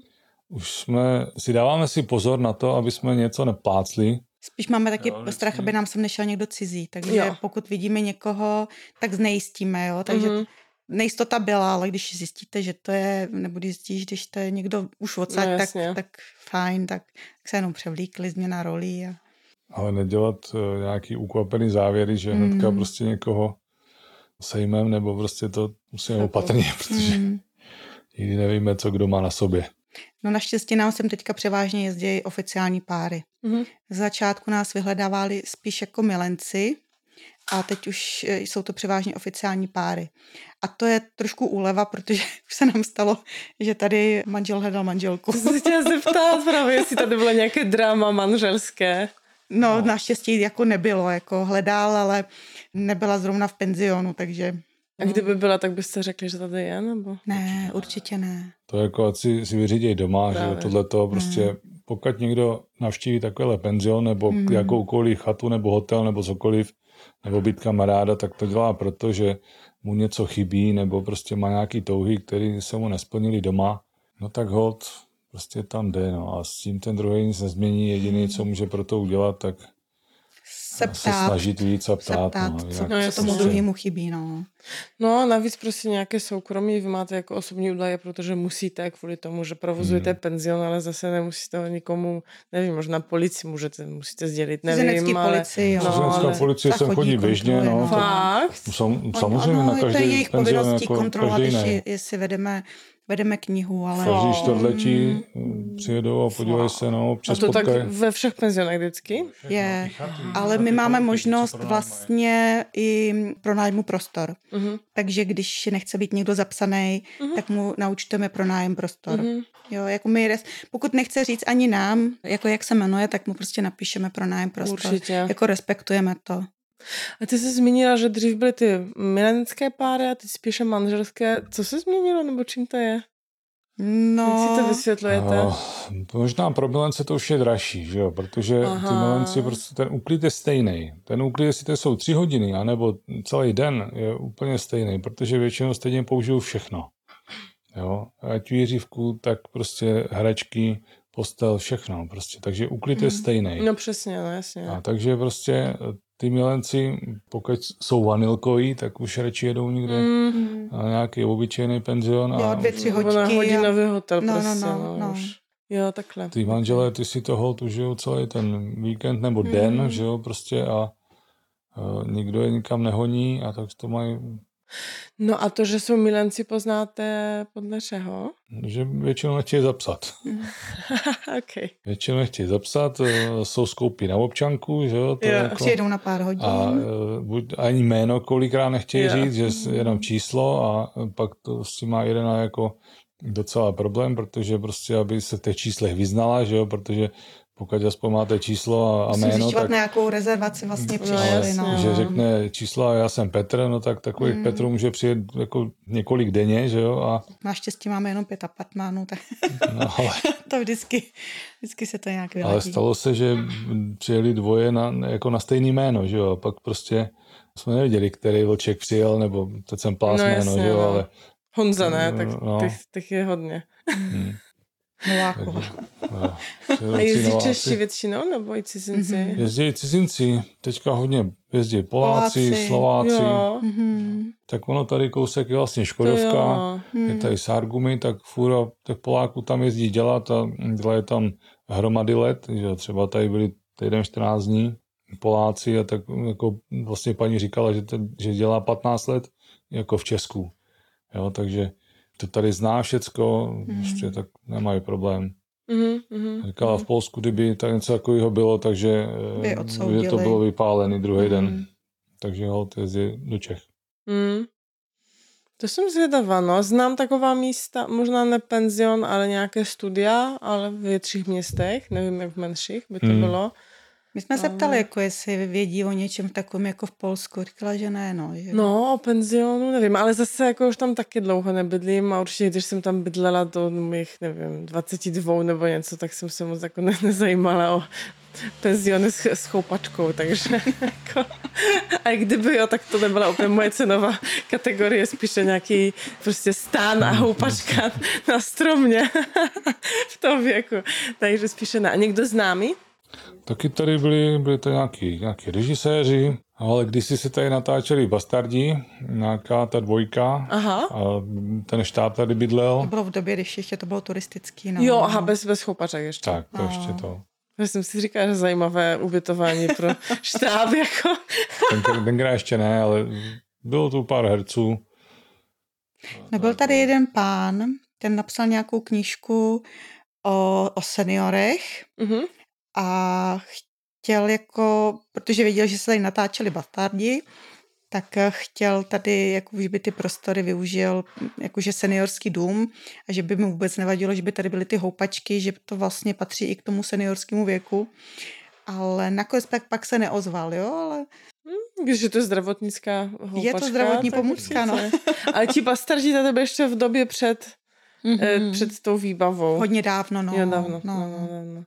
už jsme, si dáváme si pozor na to, aby jsme něco neplácli. Spíš máme taky jo, strach, aby nám sem nešel někdo cizí, takže jo. pokud vidíme někoho, tak znejistíme, jo, takže mm-hmm. nejistota byla, ale když zjistíte, že to je, nebo když zjistíš, když to je někdo už odsaď, no, tak, tak fajn, tak, tak se jenom převlíkli, změna rolí. A... Ale nedělat uh, nějaký ukvapený závěry, že mm. hnedka prostě někoho sejmem, nebo prostě to musíme opatrně, protože mm. nikdy nevíme, co kdo má na sobě. No naštěstí nám sem teďka převážně jezdí oficiální páry. Mm-hmm. Z začátku nás vyhledávali spíš jako milenci a teď už e, jsou to převážně oficiální páry. A to je trošku úleva, protože už se nám stalo, že tady manžel hledal manželku. To se chtěla zeptat právě, jestli tady bylo nějaké drama manželské. No, no, naštěstí jako nebylo, jako hledal, ale nebyla zrovna v penzionu, takže a kdyby byla, tak byste řekli, že tady je, nebo? Ne, určitě ne. To je jako, ať si, si vyřídějí doma, Právě. že tohle to prostě, hmm. pokud někdo navštíví takovýhle penzion, nebo hmm. jakoukoliv chatu, nebo hotel, nebo cokoliv, nebo být kamaráda, tak to dělá proto, že mu něco chybí, nebo prostě má nějaký touhy, které se mu nesplnili doma, no tak hod, prostě tam jde, no a s tím ten druhý nic nezmění, jediný, co může pro to udělat, tak se ptát. Se snažit víc a ptát. ptát no, co, no, co tomu druhému chybí. No. no a navíc prostě nějaké soukromí vy máte jako osobní údaje, protože musíte kvůli tomu, že provozujete hmm. penzion, ale zase nemusíte ho nikomu, nevím, možná policii můžete, musíte sdělit, nevím. ale, policii, jo. No, ale, policie sem chodí běžně. No, Fakt? Sam, samozřejmě ano, na každý to je jejich povinností jako kontrolovat, jestli, jestli vedeme vedeme knihu, ale... Každý čtvrtletí mm. přijedou a podívají se, no, občas A to potkaj. tak ve všech penzionech vždycky? Je, ale my máme možnost vlastně i pro nájmu prostor. Uh-huh. Takže když nechce být někdo zapsaný, uh-huh. tak mu naučteme pro nájem prostor. Uh-huh. Jo, jako my, pokud nechce říct ani nám, jako jak se jmenuje, tak mu prostě napíšeme pro nájem prostor. Určitě. Jako respektujeme to. A ty jsi zmínila, že dřív byly ty milenické páry a teď spíše manželské. Co se změnilo, nebo čím to je? No, Jak si to vysvětlujete? No, možná pro milence to už je dražší, že jo? protože Aha. ty milenci, prostě ten úklid je stejný. Ten úklid, jestli to jsou tři hodiny, anebo celý den, je úplně stejný, protože většinou stejně použiju všechno. Jo? Ať výřivku, tak prostě hračky, postel, všechno prostě. Takže úklid hmm. je stejný. No přesně, no jasně. A takže prostě ty milenci, pokud jsou vanilkoví, tak už radši jedou někde mm. na nějaký obyčejný penzion. A... Jo, dvě, tři. Na hodinový hotel no, prostě, no, no, no. Už. Jo, takhle. Ty manželé, ty si to hold užijou celý ten víkend nebo den, mm. že jo, prostě a uh, nikdo je nikam nehoní a tak to mají No a to, že jsou milenci, poznáte podle čeho? Že většinou nechtějí zapsat. okay. Většinou nechtějí zapsat, eh, jsou skoupí na občanku, že jo? To jo, jako, přijedou na pár hodin. A eh, buď ani jméno kolikrát nechtějí jo. říct, že jenom číslo a pak to s tím má jeden jako docela problém, protože prostě, aby se v těch číslech vyznala, že jo, protože pokud aspoň máte číslo a, a jméno, tak... nějakou rezervaci vlastně no, přišli, no. Že řekne číslo a já jsem Petr, no tak takových mm. Petrů může přijet jako několik denně, že jo? A... Naštěstí máme jenom pět apartmánů, tak no, ale... to vždycky, vždycky se to nějak vyladí. Ale stalo se, že přijeli dvoje na, jako na stejný jméno, že jo? A pak prostě jsme nevěděli, který vlček přijel, nebo teď jsem plás no, jméno, že jo? No. Ale... Honza ne, tak no. těch, těch je hodně. Hmm. Novákova. No, A jezdí Češi většinou, nebo i cizinci? Mm-hmm. Jezdí cizinci, teďka hodně jezdí Poláci, Poláci. Slováci. Jo. Mhm. Tak ono tady kousek je vlastně Škodovka, jo. je tady Sargumy, tak fůra těch Poláků tam jezdí dělat a dělají tam hromady let, že třeba tady byli týden 14 dní Poláci a tak jako vlastně paní říkala, že, to, že dělá 15 let jako v Česku. Jo, takže to tady zná všecko, prostě tak nemají problém. Mhm, mhm. Říkala v Polsku, kdyby tak něco takového bylo, takže By eh, odsoudili. to bylo vypálený druhý den. Mhm. Takže ho jezdí do Čech. Mm. To jsem zvědavá, no. Znám taková místa, možná ne penzion, ale nějaké studia, ale v větších městech, nevím, jak v menších by to Hmm. bylo. My jsme se Ale- ptali, jako jestli vědí o něčem takovém jako v Polsku. Říkala, že ne, no. Že... No, o penzionu nevím, ale zase jako už tam taky dlouho nebydlím a určitě, když jsem tam bydlela do mých, nevím, 22 nebo něco, tak jsem se moc jako ne- nezajímala o penziony s, s choupačkou, takže jako, a kdyby jo, tak to nebyla úplně moje cenová kategorie, spíše nějaký prostě stán a houpačka na stromě v tom věku, takže spíše ne. A někdo známý? Taky tady byli, byli to nějaký, nějaký režiséři, ale když si se tady natáčeli Bastardi, nějaká ta dvojka, Aha. a ten štáb tady To bydlel, bylo v době, když ještě to bylo turistický. No. Jo, aha, bez, bez choupaček ještě. tak to ještě to. Já jsem si říkala, že zajímavé ubytování pro štáb, jako. Ten, tenkrát ještě ne, ale bylo tu pár herců. No byl tady jeden pán, ten napsal nějakou knížku o, o seniorech Mhm. A chtěl jako, protože věděl, že se tady natáčeli bastardi, tak eh, chtěl tady, jako už by ty prostory využil, jakože seniorský dům a že by mu vůbec nevadilo, že by tady byly ty houpačky, že to vlastně patří i k tomu seniorskému věku. Ale nakonec tak pak se neozval, jo, ale Když je to zdravotnická houpačka. Je to zdravotní pomůcka, no. Ale ti bastardi tady byli ještě v době před, mm-hmm. před tou výbavou. hodně dávno, no. Jo, dávno. No. No, no, no.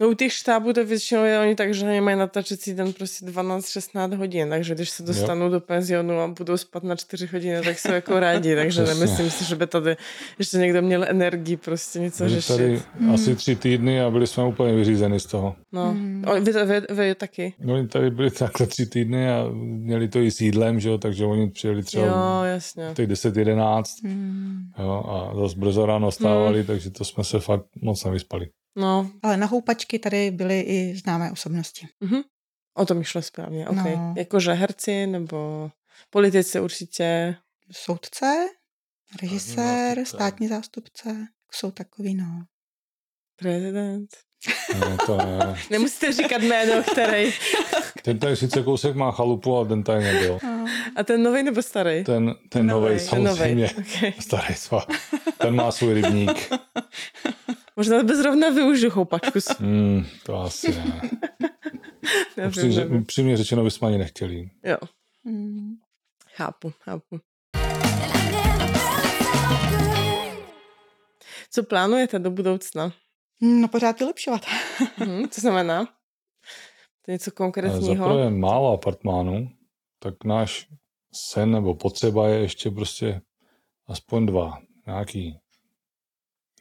No u těch štábů to většinou je oni tak, že oni mají natáčecí den prostě 12-16 hodin, takže když se dostanou do penzionu a budou spát na 4 hodiny, tak jsou jako rádi, takže Přesně. nemyslím si, že by tady ještě někdo měl energii prostě něco Byli řešit. tady asi tři týdny a byli jsme úplně vyřízeni z toho. No. O, vy, vy, vy, taky. No, Oni tady byli takhle tři týdny a měli to i s jídlem, že jo, takže oni přijeli třeba Jo, jasně. těch 10-11 Hmm. jo, a zase brzo ráno stávali, takže to jsme se fakt moc nevyspali. No, Ale na houpačky tady byly i známé osobnosti. mhm. o tom mi šlo správně, ok. No. Jakože herci nebo politici určitě. Soudce, režisér, zástupce. státní zástupce, jsou takový, no. Prezident. No, to ne. Nemusíte říkat jméno, který. Ten tady sice kousek má chalupu, ale ten tady nebyl. A ten nový nebo starý? Ten, ten nový Ten samozřejmě. Okay. Starý co? Ten má svůj rybník. Možná by zrovna využil houpačku. Hmm, to asi ne. Nevím, Upřímně, řečeno bychom ani nechtěli. Jo, Hmm. chápu, chápu. Co plánujete do budoucna? No pořád vylepšovat. Hm, co znamená? To je něco konkrétního? prvé málo apartmánů, tak náš sen nebo potřeba je ještě prostě aspoň dva nějaký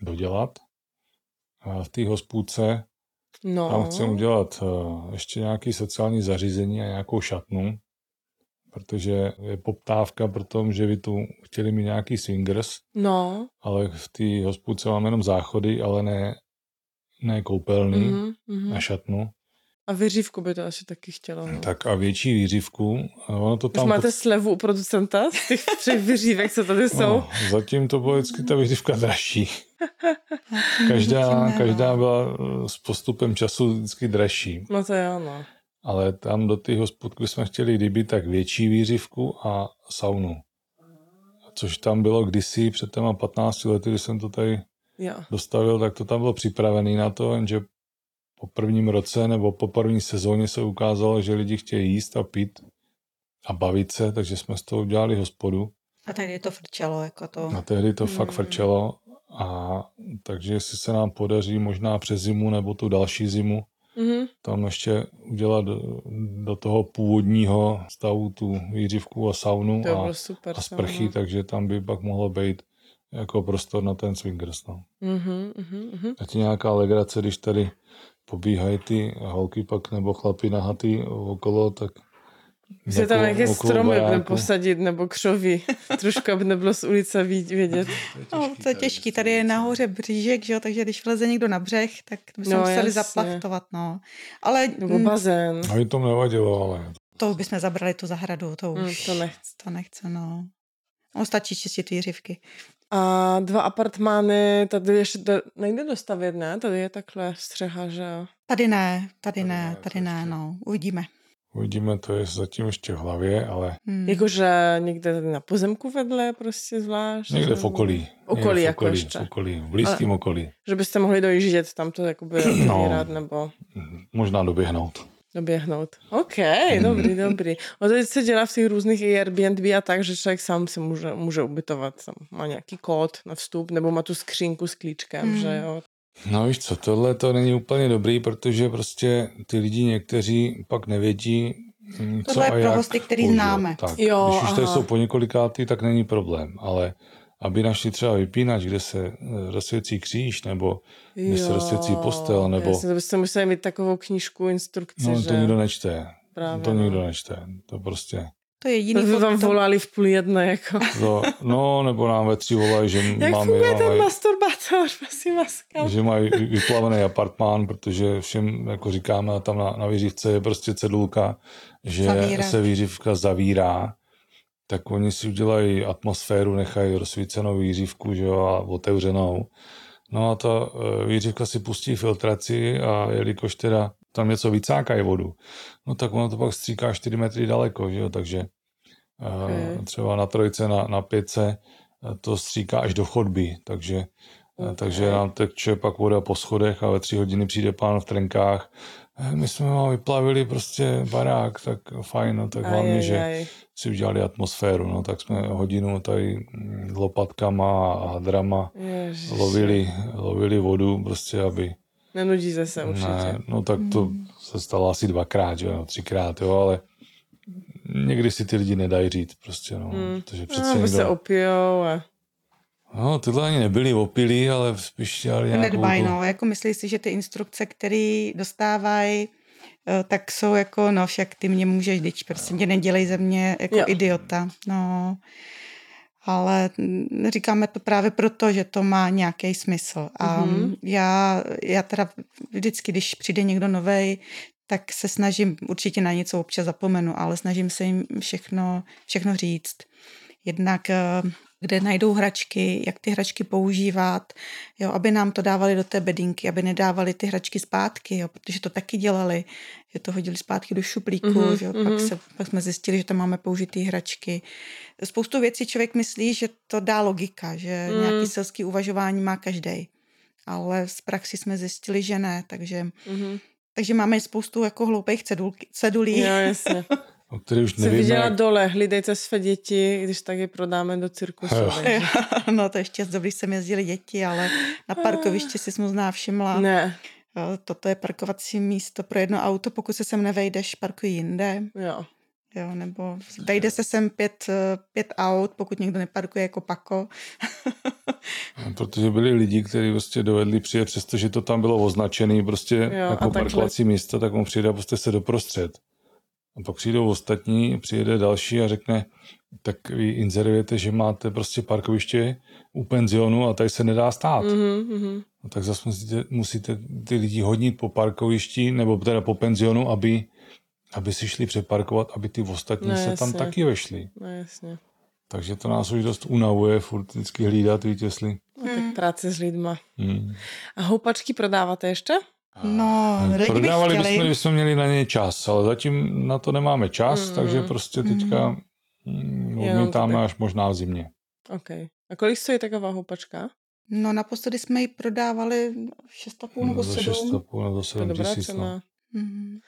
dodělat. V té hospůdce No, tam chceme udělat eh, ještě nějaké sociální zařízení a nějakou šatnu, protože je poptávka pro tom, že by tu chtěli mít nějaký swingers, no. ale v té hospůdce máme jenom záchody, ale ne, ne koupelny Mhm, mhm. a šatnu. A vyřívku by to asi taky chtělo. No. Tak a větší výřivku. A ono to Už tam máte slevu u producenta z těch třech vyřívek, co tady jsou? No, zatím to bylo vždycky ta výřivka dražší. Každá, každá byla eh, s postupem času vždycky dražší. No to jo, no. Ale tam do těch hospod, kde jsme chtěli kdyby, tak větší výřivku a saunu. Což tam bylo kdysi před těma 15 lety, když jsem to tady Jo. dostavil, tak to tam bylo připravený na to, jenže po prvním roce nebo po první sezóně se ukázalo, že lidi chtějí jíst a pít a bavit se, takže jsme z toho udělali hospodu. A je to frčelo, jako to. A tehdy to Hmm. fakt frčelo. A takže jestli se nám podaří možná přes zimu nebo tu další zimu Mhm. tam ještě udělat do, do toho původního stavu tu výřivku a saunu To a, super. a sprchy, no. takže tam by pak mohlo být jako prostor na ten swingers. No. Mhm, mhm, mhm. A ti nějaká legrace, když tady pobíhají ty holky pak nebo chlapy nahatý okolo, tak Musíte tam nějaké stromy budeme posadit nebo křoví. Trošku, aby nebylo z ulice vědět. No, to je těžký. Tady je nahoře břížek, že jo, takže když vleze někdo na břeh, tak by se No, no, museli jasně. zaplachtovat, no. Ale Nebo mm, bazén. A jim to nevadilo, ale to bychom zabrali tu zahradu, to Mm, už to nechci. to nechce, no. On stačí čistit výřivky. A dva apartmány, tady ještě do, nejde dostavět, ne? Tady je takhle střecha, že jo? Tady ne, tady ne, ne, tady ne, no. Uvidíme. uvidíme, to je zatím ještě v hlavě, ale Hmm. Jakože někde tady na pozemku vedle prostě zvlášť? někde v okolí. Okolí Někde v jako okolí, ještě. v okolí, v blízkém okolí. Že byste mohli dojíždět tam to jakoby No. nebo Možná doběhnout. Doběhnout. OK, dobrý, dobrý. A teď se dělá v těch různých Airbnb a tak, že člověk sám si může, může ubytovat. Má nějaký kód na vstup nebo má tu skřínku s klíčkem, Hmm. že jo? No víš co, tohle to není úplně dobrý, protože prostě ty lidi někteří pak nevědí, mm, co Tohle je pro hosty, který používat. známe. Tak, Jo, když už tady aha. jsou po několikátý, tak není problém, ale aby našli třeba vypínač, kde se eh, rozsvěcí kříž, nebo kde se rozsvěcí postel, nebo Jasně, to byste museli mít takovou knížku, instrukci, no, že to nikdo nečte. právě, to no. nikdo nečte. To prostě, To je To jediný by vám to- volali v půl jedné, jako. to, no, nebo nám ve tři volají, že Jak máme, funguje ten masturbátor, prosím vás? kam? že mají vyplavený apartmán, protože všem, jako říkáme, tam na, na výřivce je prostě cedulka, že Zavírat. se výřivka zavírá, tak oni si udělají atmosféru, nechají rozsvícenou výřivku že jo, a otevřenou. No a ta eh, výřivka si pustí filtraci a jelikož teda tam něco vycákají vodu, no tak ono to pak stříká 4 metry daleko, že jo, takže Okay. okay. třeba na trojce, na, na pětce eh, to stříká až do chodby, takže. Okay. takže nám teče pak voda po schodech a ve tři hodiny přijde pán v trenkách. "Eh, My jsme vám vyplavili prostě barák, tak fajn, no, tak hlavně, že si udělali atmosféru, no, tak jsme hodinu tady mm, lopatkama a hadrama Ježiš. lovili, lovili vodu, prostě, aby... Nenudíte se určitě. Ne, no tak to se stalo asi dvakrát, že jo, no, třikrát, jo, ale někdy si ty lidi nedají říct, prostě, no, Hmm. protože No, přece aby někdo... se opijou a... No, tyhle ani nebyli opilí, ale spíš dělali nějakou... Nedbají, tu- no. Jako myslí si, že ty instrukce, které dostávají, eh, tak jsou jako, no však ty mě můžeš, teď prostě mě nedělej ze mě jako Jo. idiota. No, ale říkáme to právě proto, že to má nějaký smysl. A Mhm. mm-hmm. já, já teda vždycky, když přijde někdo novej, tak se snažím, určitě na něco občas zapomenu, ale snažím se jim všechno, všechno říct. Jednak eh, kde najdou hračky, jak ty hračky používat, jo, aby nám to dávali do té bedinky, aby nedávali ty hračky zpátky, jo, protože to taky dělali, že to hodili zpátky do šuplíku, Mhm, mm-hmm, že jo, mhm. pak, se, pak jsme zjistili, že tam máme použitý hračky. Spoustu věcí člověk myslí, že to dá logika, že Mm. nějaký selský uvažování má každý. Ale z praxi jsme zjistili, že ne, takže, Mhm. takže máme spoustu jako hloupých cedulky, cedulí. Jo, jasně. o který už Jsem nevíme, viděla jak... dole, hlídejte své děti, když tak je prodáme do cirkusu. No to ještě z dobrý jsem jezdili děti, ale na parkovišti si možná všimla. Ne, Jo, Toto je parkovací místo pro jedno auto, pokud se sem nevejdeš, parkuj jinde. jo. Jo, nebo vejde se sem pět, eh, pět aut, pokud někdo neparkuje jako pako. Protože byli lidi, kteří prostě dovedli přijet, přestože to tam bylo označený prostě Jo, jako parkovací místo, tak on přijde a prostě se doprostřed. A pak přijdou ostatní, přijede další a řekne, tak vy inzerujete, že máte prostě parkoviště u penzionu a tady se nedá stát. Mm. Mhm, mhm. No, tak zase musíte, musíte ty lidi hodnit po parkovišti nebo teda po penzionu, aby, aby si šli přeparkovat, aby ty ostatní No, se tam taky vešli. No jasně. Takže to nás už dost unavuje, furt vždycky hlídat, víte, jestli... No, tak práce s lidma. Hmm. A houpačky prodáváte ještě? No, Prodávali bychom, když jsme měli na ně čas, ale zatím na to nemáme čas, Mm. takže prostě teďka mm. Jenom to odmítáme až možná v zimě. OK. A kolik stojí taková houpačka? No naposledy jsme ji prodávali 6,5 nebo za 7. 6,5 nebo za To je 7 dobrá tisíc. No. Mhm.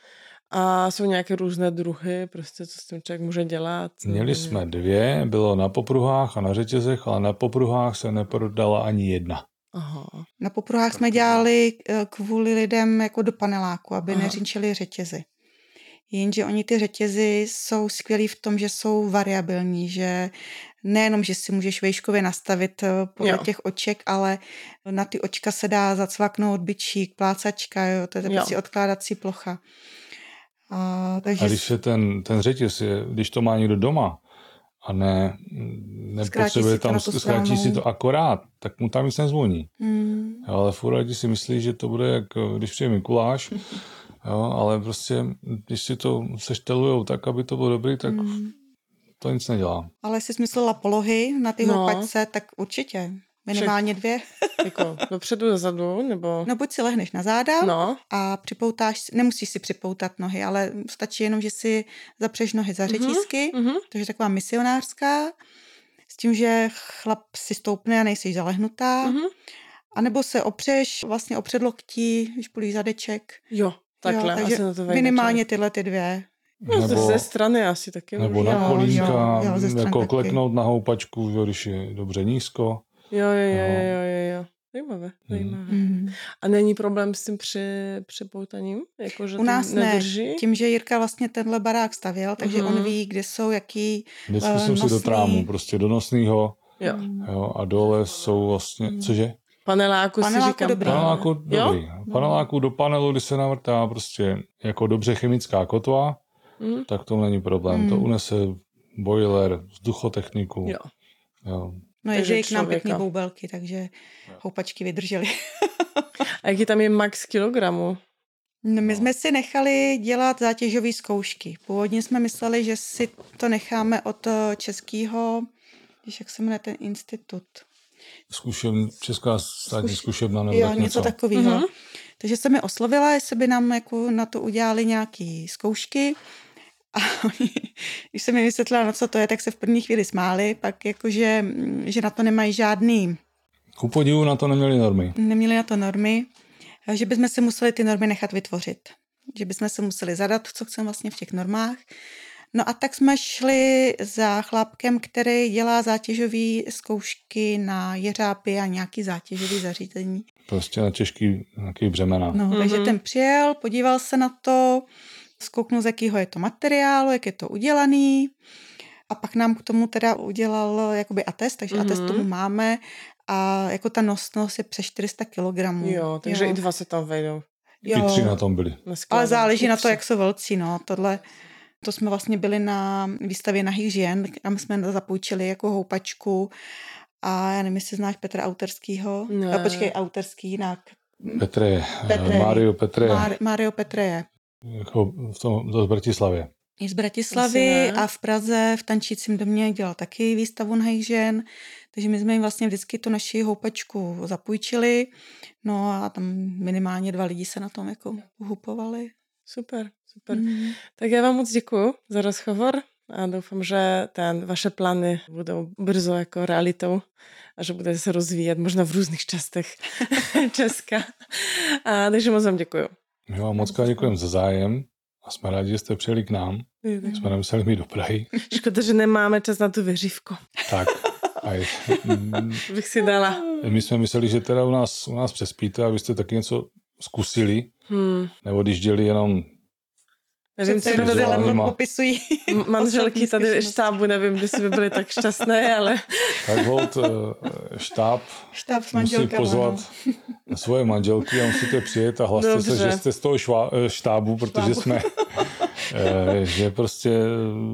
A jsou nějaké různé druhy, prostě co s tím člověk může dělat? Měli jsme dvě, bylo na popruhách a na řetězech, ale na popruhách se neprodala ani jedna. Aha. Na popruhách jsme dělali eh, kvůli lidem jako do paneláku, aby Aha. neřinčili řetězy. Jenže oni ty řetězy jsou skvělí v tom, že jsou variabilní, že nejenom, že si můžeš vejškově nastavit eh, podle jo. těch oček, ale na ty očka se dá zacvaknout byčík, plácačka, jo, to je prostě odkládací plocha. A, takže... a když je ten, ten řetěz, je, když to má někdo doma, a ne, nepotřebuje tam, zkrátí si to akorát, tak mu tam nic nezvoní. Mm. Jo, ale furt lidi si myslí, že to bude jak když přijde Mikuláš, jo, ale prostě když si to seštelujou tak, aby to bylo dobrý, tak mm. to nic nedělá. Ale jestli jsi myslela polohy na ty no. houpačce, tak určitě. Minimálně dvě. jako dopředu, dozadu, nebo... No buď si lehneš na záda no. a připoutáš, nemusíš si připoutat nohy, ale stačí jenom, že si zapřeš nohy za mhm, řetízky, mm-hmm. to je taková misionářská, s tím, že chlap si stoupne a nejsi zalehnutá, mm-hmm. a nebo se opřeš vlastně o předloktí, když půlí zadeček. Jo, takhle. Jo, takže asi na to minimálně tyhle ty dvě. No, nebo, ze strany asi taky. Nebo na kolínka, jo, jo, jako taky. kleknout na houpačku, když je dobře nízko. Jo, jo, jo, jo, jo, jo. Zajímavé, hmm. zajímavé. Mm. A není problém s tím při, připoutaním? Jako, že U nás nedrží? ne. Tím, že Jirka vlastně tenhle barák stavěl, takže mm. on mhm. ví, kde jsou jaký Vždycky uh, jsem si do trámu, prostě do nosného. Jo. jo. A dole jsou vlastně, mm. cože? Paneláku, paneláku si říkám. Dobrý. Paneláku dobrý. Jo? Paneláku do panelu, kdy se navrtá prostě jako dobře chemická kotva, mm. tak to není problém. Mm. To unese boiler, vzduchotechniku. Jo. Jo. No je, že k nám pěkný boubelky, takže houpačky vydržely. A jaký tam je max kilogramu? No, my jsme si nechali dělat zátěžové zkoušky. Původně jsme mysleli, že si to necháme od eh, českého, když jak se jmenuje ten institut. Zkušeb, Česká státní zkušebna nebo jo, něco, něco takového. Uh-huh. Takže jsem mi oslovila, jestli by nám jako na to udělali nějaké zkoušky. A oni, když jsem mi vysvětlila, na co to je, tak se v první chvíli smáli, pak jakože, že na to nemají žádný... Ku podivu na to neměli normy. Neměli na to normy, že bychom si museli ty normy nechat vytvořit. Že bychom se museli zadat, co chceme vlastně v těch normách. No a tak jsme šli za chlapkem, který dělá zátěžové zkoušky na jeřápy a nějaký zátěžový zařízení. Prostě na těžký nějaký břemena. No, mm-hmm. takže ten přijel, podíval se na to, zkouknu, z jakého je to materiálu, jak je to udělaný. A pak nám k tomu teda udělal jakoby atest, takže mm-hmm. atest tomu máme. A jako ta nosnost je přes 400 kg. Jo, takže jo. i dva se tam vejdou. Jo. I tři na tom byli. Ale záleží na to, jak jsou velcí, no. Tohle, to jsme vlastně byli na výstavě nahých žen, tam jsme zapůjčili jako houpačku a já nevím, jestli znáš Petra Auterskýho. Ne. A počkej, Auterský jinak. Petre, Petre. Mario Petre. Mar, Mario Petre jako v tom, to z Bratislavě. Je z Bratislavy a v Praze v tančícím domě dělal taky výstavu na žen, takže my jsme jim vlastně vždycky tu naši houpačku zapůjčili, no a tam minimálně dva lidi se na tom jako uhupovali. Super, super. Mm. Tak já vám moc děkuji za rozhovor a doufám, že ten, vaše plány budou brzo jako realitou a že budete se rozvíjet možná v různých částech Česka. A, takže moc vám děkuji. My vám moc děkujeme za zájem a jsme rádi, že jste přijeli k nám. Mm. Jsme nemuseli mít do Prahy. Škoda, že nemáme čas na tu vyřívku. Tak. Aj, bych si dala. My jsme mysleli, že teda u nás, u nás přespíte, abyste taky něco zkusili. Hmm. Nebo když děli jenom Nevím, co tady popisují. Manželky tady štábu, nevím, jestli by byly tak šťastné, ale... Tak hold, eh, štáb, štáb musí pozvat no. svoje manželky a musíte přijet a hlaste se, že jste z toho švá, eh, štábu, protože jsme, eh, že prostě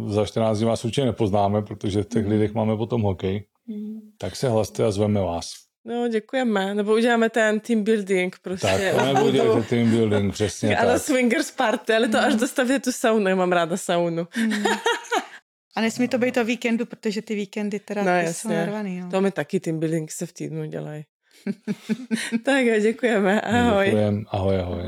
za 14 dní vás určitě nepoznáme, protože v těch lidech máme potom hokej. Mm. Tak se hlaste a zveme vás. No, děkujeme. Nebo uděláme ten team building prostě. Tak, nebo uděláte team building, přesně Ale tak. swingers party, ale to mm. až dostavě tu saunu, já mám ráda saunu. Mm. A nesmí to být to víkendu, protože ty víkendy teda no, jasně. jsou narvaný. No. To mi taky team building se v týdnu dělají. tak děkujeme, ahoj. Děkujeme, ahoj, ahoj.